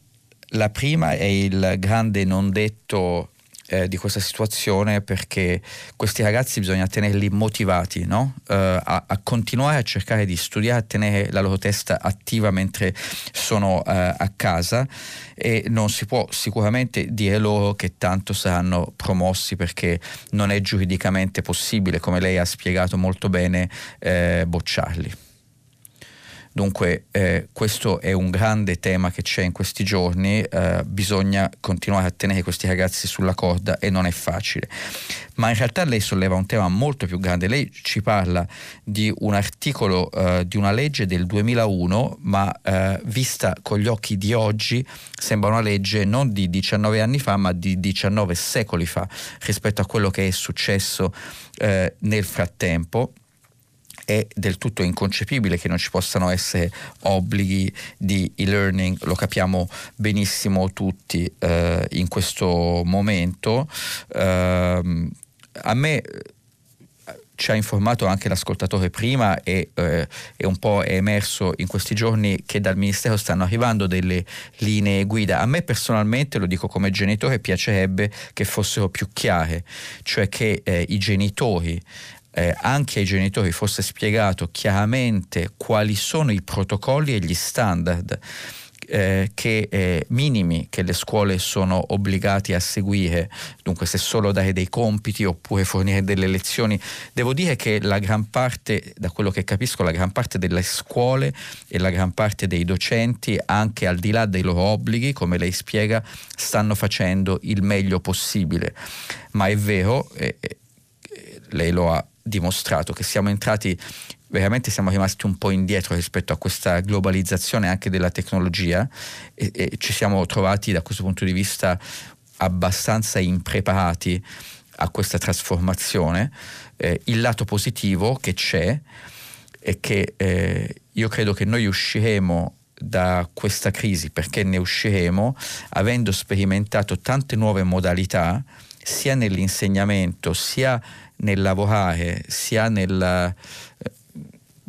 la prima è il grande non detto eh, di questa situazione perché questi ragazzi bisogna tenerli motivati no? eh, a, a, continuare a cercare di studiare, a tenere la loro testa attiva mentre sono eh, a casa e non si può sicuramente dire loro che tanto saranno promossi perché non è giuridicamente possibile, come lei ha spiegato molto bene, eh, bocciarli. Dunque eh, questo è un grande tema che c'è in questi giorni, eh, bisogna continuare a tenere questi ragazzi sulla corda e non è facile. Ma in realtà lei solleva un tema molto più grande, lei ci parla di un articolo eh, di una legge del 2001, ma eh, vista con gli occhi di oggi sembra una legge non di 19 anni fa, ma di 19 secoli fa rispetto a quello che è successo eh, nel frattempo è del tutto inconcepibile che non ci possano essere obblighi di e-learning, lo capiamo benissimo tutti eh, in questo momento. Eh, a me ci ha informato anche l'ascoltatore prima e eh, è un po' è emerso in questi giorni che dal Ministero stanno arrivando delle linee guida. A me personalmente, lo dico come genitore, piacerebbe che fossero più chiare, cioè che eh, i genitori eh, anche ai genitori fosse spiegato chiaramente quali sono i protocolli e gli standard eh, che, eh, minimi che le scuole sono obbligate a seguire, dunque se solo dare dei compiti oppure fornire delle lezioni. Devo dire che la gran parte, da quello che capisco, la gran parte delle scuole e la gran parte dei docenti, anche al di là dei loro obblighi, come lei spiega, stanno facendo il meglio possibile. Ma è vero, eh, lei lo ha dimostrato, che siamo entrati veramente siamo rimasti un po' indietro rispetto a questa globalizzazione anche della tecnologia e, e, ci siamo trovati da questo punto di vista abbastanza impreparati a questa trasformazione. Eh, il lato positivo che c'è è che eh, io credo che noi usciremo da questa crisi perché ne usciremo avendo sperimentato tante nuove modalità sia nell'insegnamento sia nel lavorare, sia nella eh,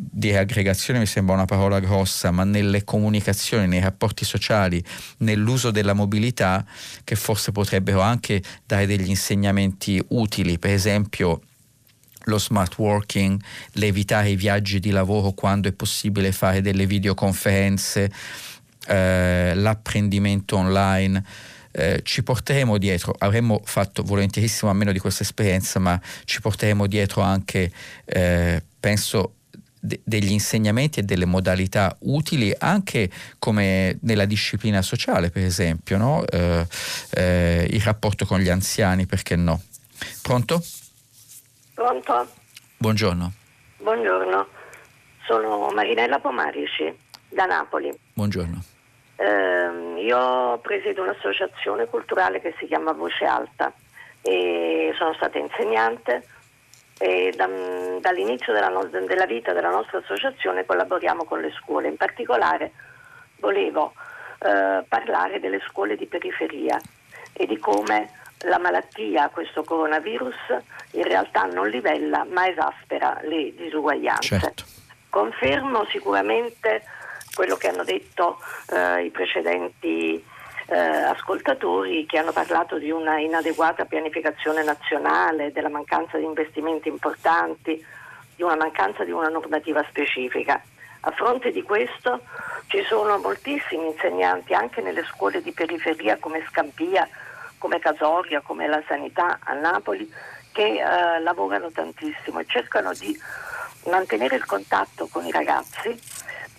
di aggregazione mi sembra una parola grossa, ma nelle comunicazioni, nei rapporti sociali, nell'uso della mobilità, che forse potrebbero anche dare degli insegnamenti utili, per esempio lo smart working, l'evitare i viaggi di lavoro quando è possibile fare delle videoconferenze, eh, l'apprendimento online eh, ci porteremo dietro, avremmo fatto volentierissimo a meno di questa esperienza, ma ci porteremo dietro anche, eh, penso, de- degli insegnamenti e delle modalità utili anche come nella disciplina sociale, per esempio, no? eh, eh il rapporto con gli anziani, perché no? Pronto? Pronto? Buongiorno. Buongiorno, sono Marinella Pomarici da Napoli. Buongiorno. Eh, io presiedo un'associazione culturale che si chiama Voce Alta e sono stata insegnante e da, dall'inizio della, no, della, vita della nostra associazione collaboriamo con le scuole. In particolare volevo eh, parlare delle scuole di periferia e di come la malattia, questo coronavirus, in realtà non livella ma esaspera le disuguaglianze. Certo. Confermo sicuramente quello che hanno detto eh, i precedenti eh, ascoltatori che hanno parlato di una inadeguata pianificazione nazionale, della mancanza di investimenti importanti, di una mancanza di una normativa specifica. A fronte di questo ci sono moltissimi insegnanti anche nelle scuole di periferia come Scampia, come Casoria, come la Sanità a Napoli, che eh, lavorano tantissimo e cercano di mantenere il contatto con i ragazzi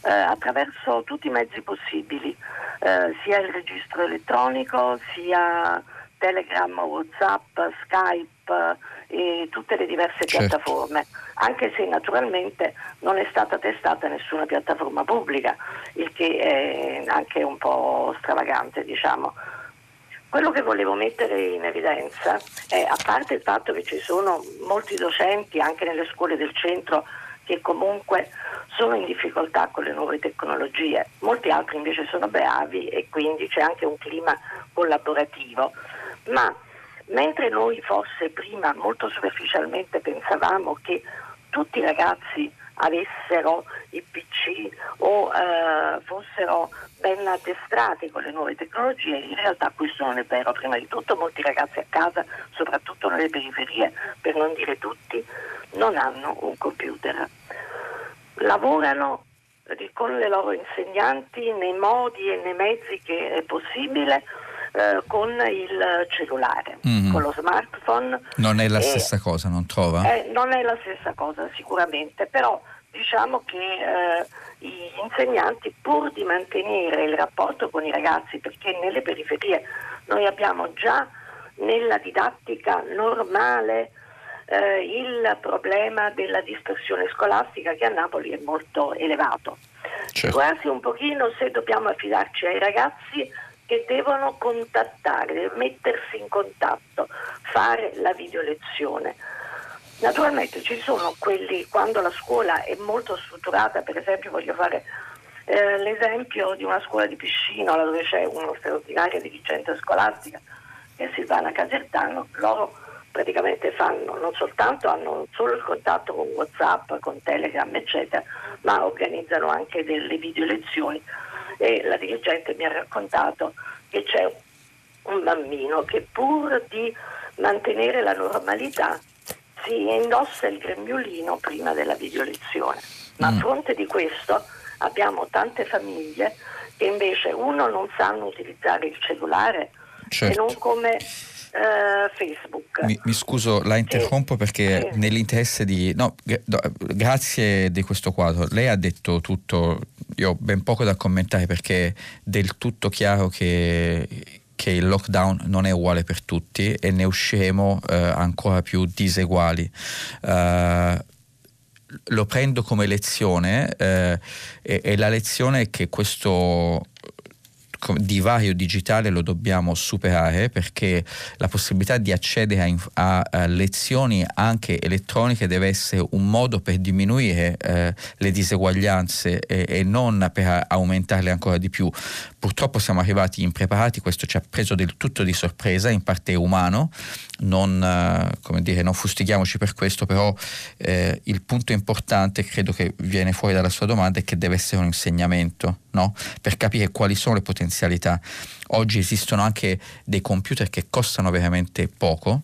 eh, attraverso tutti i mezzi possibili, eh, sia il registro elettronico, sia Telegram, Whatsapp, Skype eh, e tutte le diverse certo. piattaforme, anche se naturalmente non è stata testata nessuna piattaforma pubblica, il che è anche un po' stravagante, diciamo. Quello che volevo mettere in evidenza è, a parte il fatto che ci sono molti docenti anche nelle scuole del centro che comunque sono in difficoltà con le nuove tecnologie, molti altri invece sono bravi e quindi c'è anche un clima collaborativo. Ma mentre noi forse prima molto superficialmente pensavamo che tutti i ragazzi avessero i PC o eh, fossero ben addestrati con le nuove tecnologie, in realtà questo non è vero. Prima di tutto molti ragazzi a casa, soprattutto nelle periferie, per non dire tutti, non hanno un computer. Lavorano con le loro insegnanti nei modi e nei mezzi che è possibile eh, con il cellulare, mm-hmm. con lo smartphone. Non è la e, stessa cosa, non trova? Eh, non è la stessa cosa sicuramente, però diciamo che eh, gli insegnanti pur di mantenere il rapporto con i ragazzi, perché nelle periferie noi abbiamo già nella didattica normale eh, il problema della dispersione scolastica che a Napoli è molto elevato. Certo. Quasi un pochino se dobbiamo affidarci ai ragazzi che devono contattare, mettersi in contatto, fare la videolezione. Naturalmente ci sono quelli, quando la scuola è molto strutturata, per esempio voglio fare eh, l'esempio di una scuola di Piscina dove c'è uno straordinario dirigente scolastica che è Silvana Casertano, loro praticamente fanno, non soltanto hanno solo il contatto con Whatsapp, con Telegram, eccetera, ma organizzano anche delle video lezioni. E la dirigente mi ha raccontato che c'è un bambino che pur di mantenere la normalità si indossa il grembiolino prima della video lezione. Ma mm. a fronte di questo abbiamo tante famiglie che invece uno non sanno utilizzare il cellulare certo. e non come Uh, Facebook. Mi, mi, scuso, la interrompo perché sì. nell'interesse di... No, grazie di questo quadro. Lei ha detto tutto, io ho ben poco da commentare perché è del tutto chiaro che che il lockdown non è uguale per tutti e ne usciremo eh, ancora più diseguali. Uh, lo prendo come lezione eh, e, e, la lezione è che questo divario digitale lo dobbiamo superare perché la possibilità di accedere a, a, lezioni anche elettroniche deve essere un modo per diminuire eh, le diseguaglianze e, e, non per aumentarle ancora di più. Purtroppo siamo arrivati impreparati, questo ci ha preso del tutto di sorpresa, in parte umano, non, eh, dire, non fustighiamoci per questo, però eh, il punto importante credo che viene fuori dalla sua domanda è che deve essere un insegnamento no? per capire quali sono le potenzialità. Oggi esistono anche dei computer che costano veramente poco,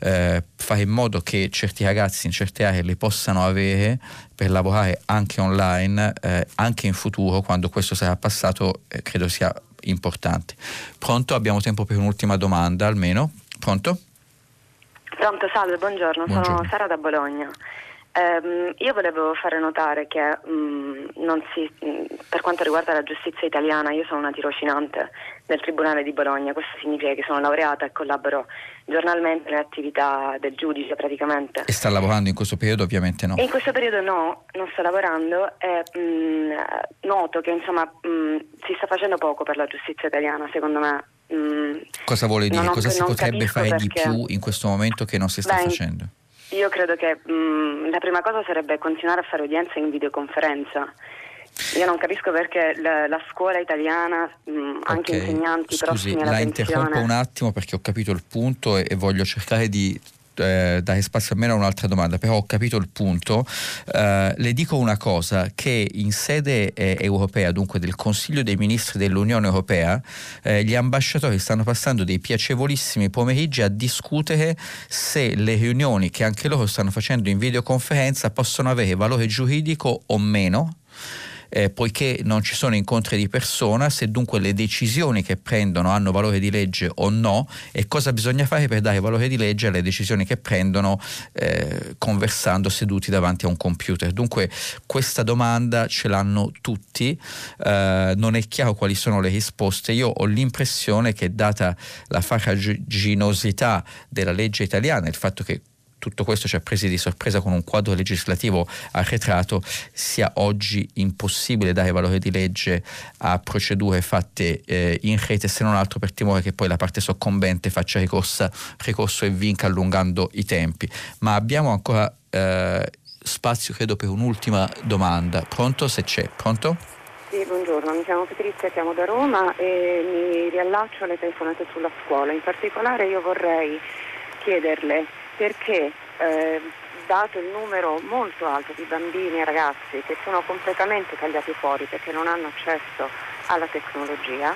eh, fare in modo che certi ragazzi in certe aree li possano avere per lavorare anche online, eh, anche in futuro, quando questo sarà passato, eh, credo sia importante. Pronto? Abbiamo tempo per un'ultima domanda almeno. Pronto? Pronto, salve, buongiorno, buongiorno. sono Sara da Bologna. Um, io volevo fare notare che um, si, um, per quanto riguarda la giustizia italiana, io sono una tirocinante del Tribunale di Bologna, questo significa che sono laureata e collaboro giornalmente nelle attività del giudice praticamente. E sta lavorando in questo periodo ovviamente no? in questo periodo no, non sto lavorando e noto che insomma si sta facendo poco per la giustizia italiana secondo me. Cosa vuole dire? Cosa si potrebbe fare perché... di più in questo momento che non si sta Beh, facendo? Io credo che mh, mm, la prima cosa sarebbe continuare a fare udienze in videoconferenza. Io non capisco perché la, la scuola italiana, mh, mm, anche okay. insegnanti Scusi, prossimi alla la pensione... interrompo un attimo perché ho capito il punto e, e voglio cercare di eh, dare spazio almeno a un'altra domanda, però ho capito il punto. Eh, le dico una cosa, che in sede eh, europea, dunque del Consiglio dei Ministri dell'Unione Europea, eh, gli ambasciatori stanno passando dei piacevolissimi pomeriggi a discutere se le riunioni che anche loro stanno facendo in videoconferenza possono avere valore giuridico o meno eh, poiché non ci sono incontri di persona, se dunque le decisioni che prendono hanno valore di legge o no e cosa bisogna fare per dare valore di legge alle decisioni che prendono eh, conversando seduti davanti a un computer. Dunque questa domanda ce l'hanno tutti, eh, non è chiaro quali sono le risposte, io ho l'impressione che data la farraginosità della legge italiana, il fatto che tutto questo ci ha presi di sorpresa con un quadro legislativo arretrato, sia oggi impossibile dare valore di legge a procedure fatte eh, in rete, se non altro per timore che poi la parte soccombente faccia ricorsa, ricorso e vinca allungando i tempi. Ma abbiamo ancora eh, spazio, credo, per un'ultima domanda. Pronto? Se c'è. Pronto? Sì, buongiorno, mi chiamo Patrizia, chiamo da Roma e mi riallaccio alle telefonate sulla scuola. In particolare io vorrei chiederle perché eh, dato il numero molto alto di bambini e ragazzi che sono completamente tagliati fuori perché non hanno accesso alla tecnologia,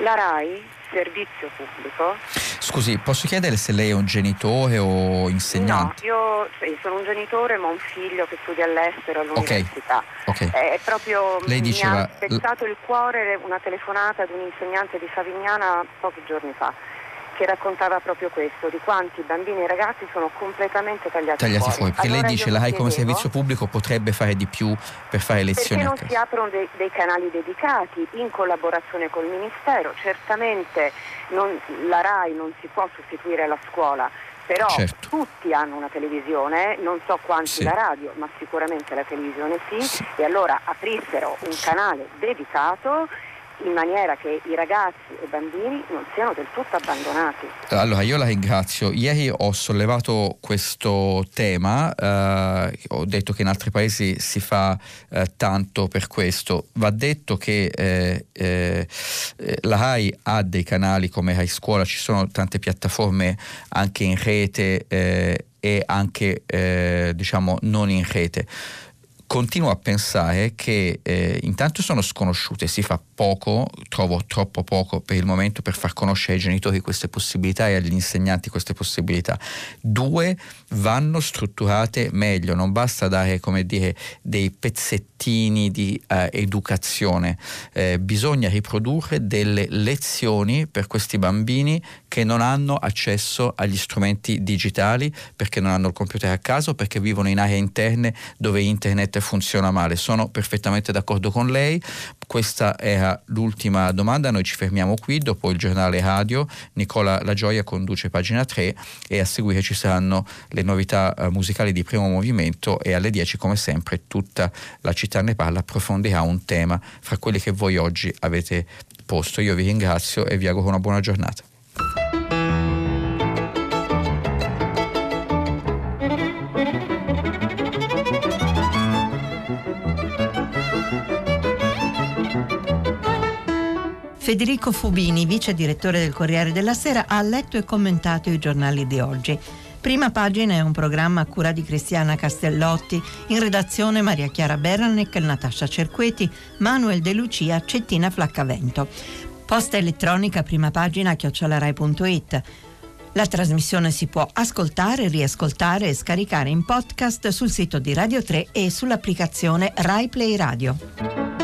la RAI, servizio pubblico. Scusi, posso chiedere se lei è un genitore o insegnante? No, io sì, sono un genitore ma ho un figlio che studia all'estero all'università. Okay. Okay. È proprio lei diceva... mi ha spezzato il cuore una telefonata ad un insegnante di Savignana pochi giorni fa che raccontava proprio questo, di quanti bambini e ragazzi sono completamente tagliati, tagliati fuori. fuori. Perché allora lei dice la RAI come servizio pubblico potrebbe fare di più per fare lezioni Perché non si aprono dei, dei, canali dedicati in collaborazione col Ministero, certamente non, la RAI non si può sostituire alla scuola, però certo. tutti hanno una televisione, non so quanti sì. la radio, ma sicuramente la televisione sì, sì, e allora aprissero un canale dedicato in maniera che i ragazzi e i bambini non siano del tutto abbandonati. Allora io la ringrazio. Ieri ho sollevato questo tema, eh, ho detto che in altri paesi si fa eh, tanto per questo. Va detto che eh, eh la RAI ha dei canali come RAI Scuola, ci sono tante piattaforme anche in rete eh, e anche eh, diciamo non in rete continuo a pensare che eh, intanto sono sconosciute, si fa poco, trovo troppo poco per il momento per far conoscere ai genitori queste possibilità e agli insegnanti queste possibilità. Due, vanno strutturate meglio, non basta dare come dire dei pezzettini di eh, educazione, eh, bisogna riprodurre delle lezioni per questi bambini che non hanno accesso agli strumenti digitali perché non hanno il computer a casa o perché vivono in aree interne dove internet funziona male. Sono perfettamente d'accordo con lei. Questa era l'ultima domanda. Noi ci fermiamo qui. Dopo il giornale radio, Nicola La Gioia conduce pagina 3 e a seguire ci saranno le novità eh, musicali di primo movimento e alle 10 come sempre tutta la città ne parla approfondirà un tema fra quelli che voi oggi avete posto. Io vi ringrazio e vi auguro una buona giornata. Federico Fubini, vice direttore del Corriere della Sera, ha letto e commentato i giornali di oggi. Prima pagina è un programma a cura di Cristiana Castellotti, in redazione Maria Chiara Beranec, Natascia Cerqueti, Manuel De Lucia, Cettina Flaccavento. Posta elettronica prima pagina chiocciolarai.it. La trasmissione si può ascoltare, riascoltare e scaricare in podcast sul sito di Radio 3 e sull'applicazione Rai Play Radio.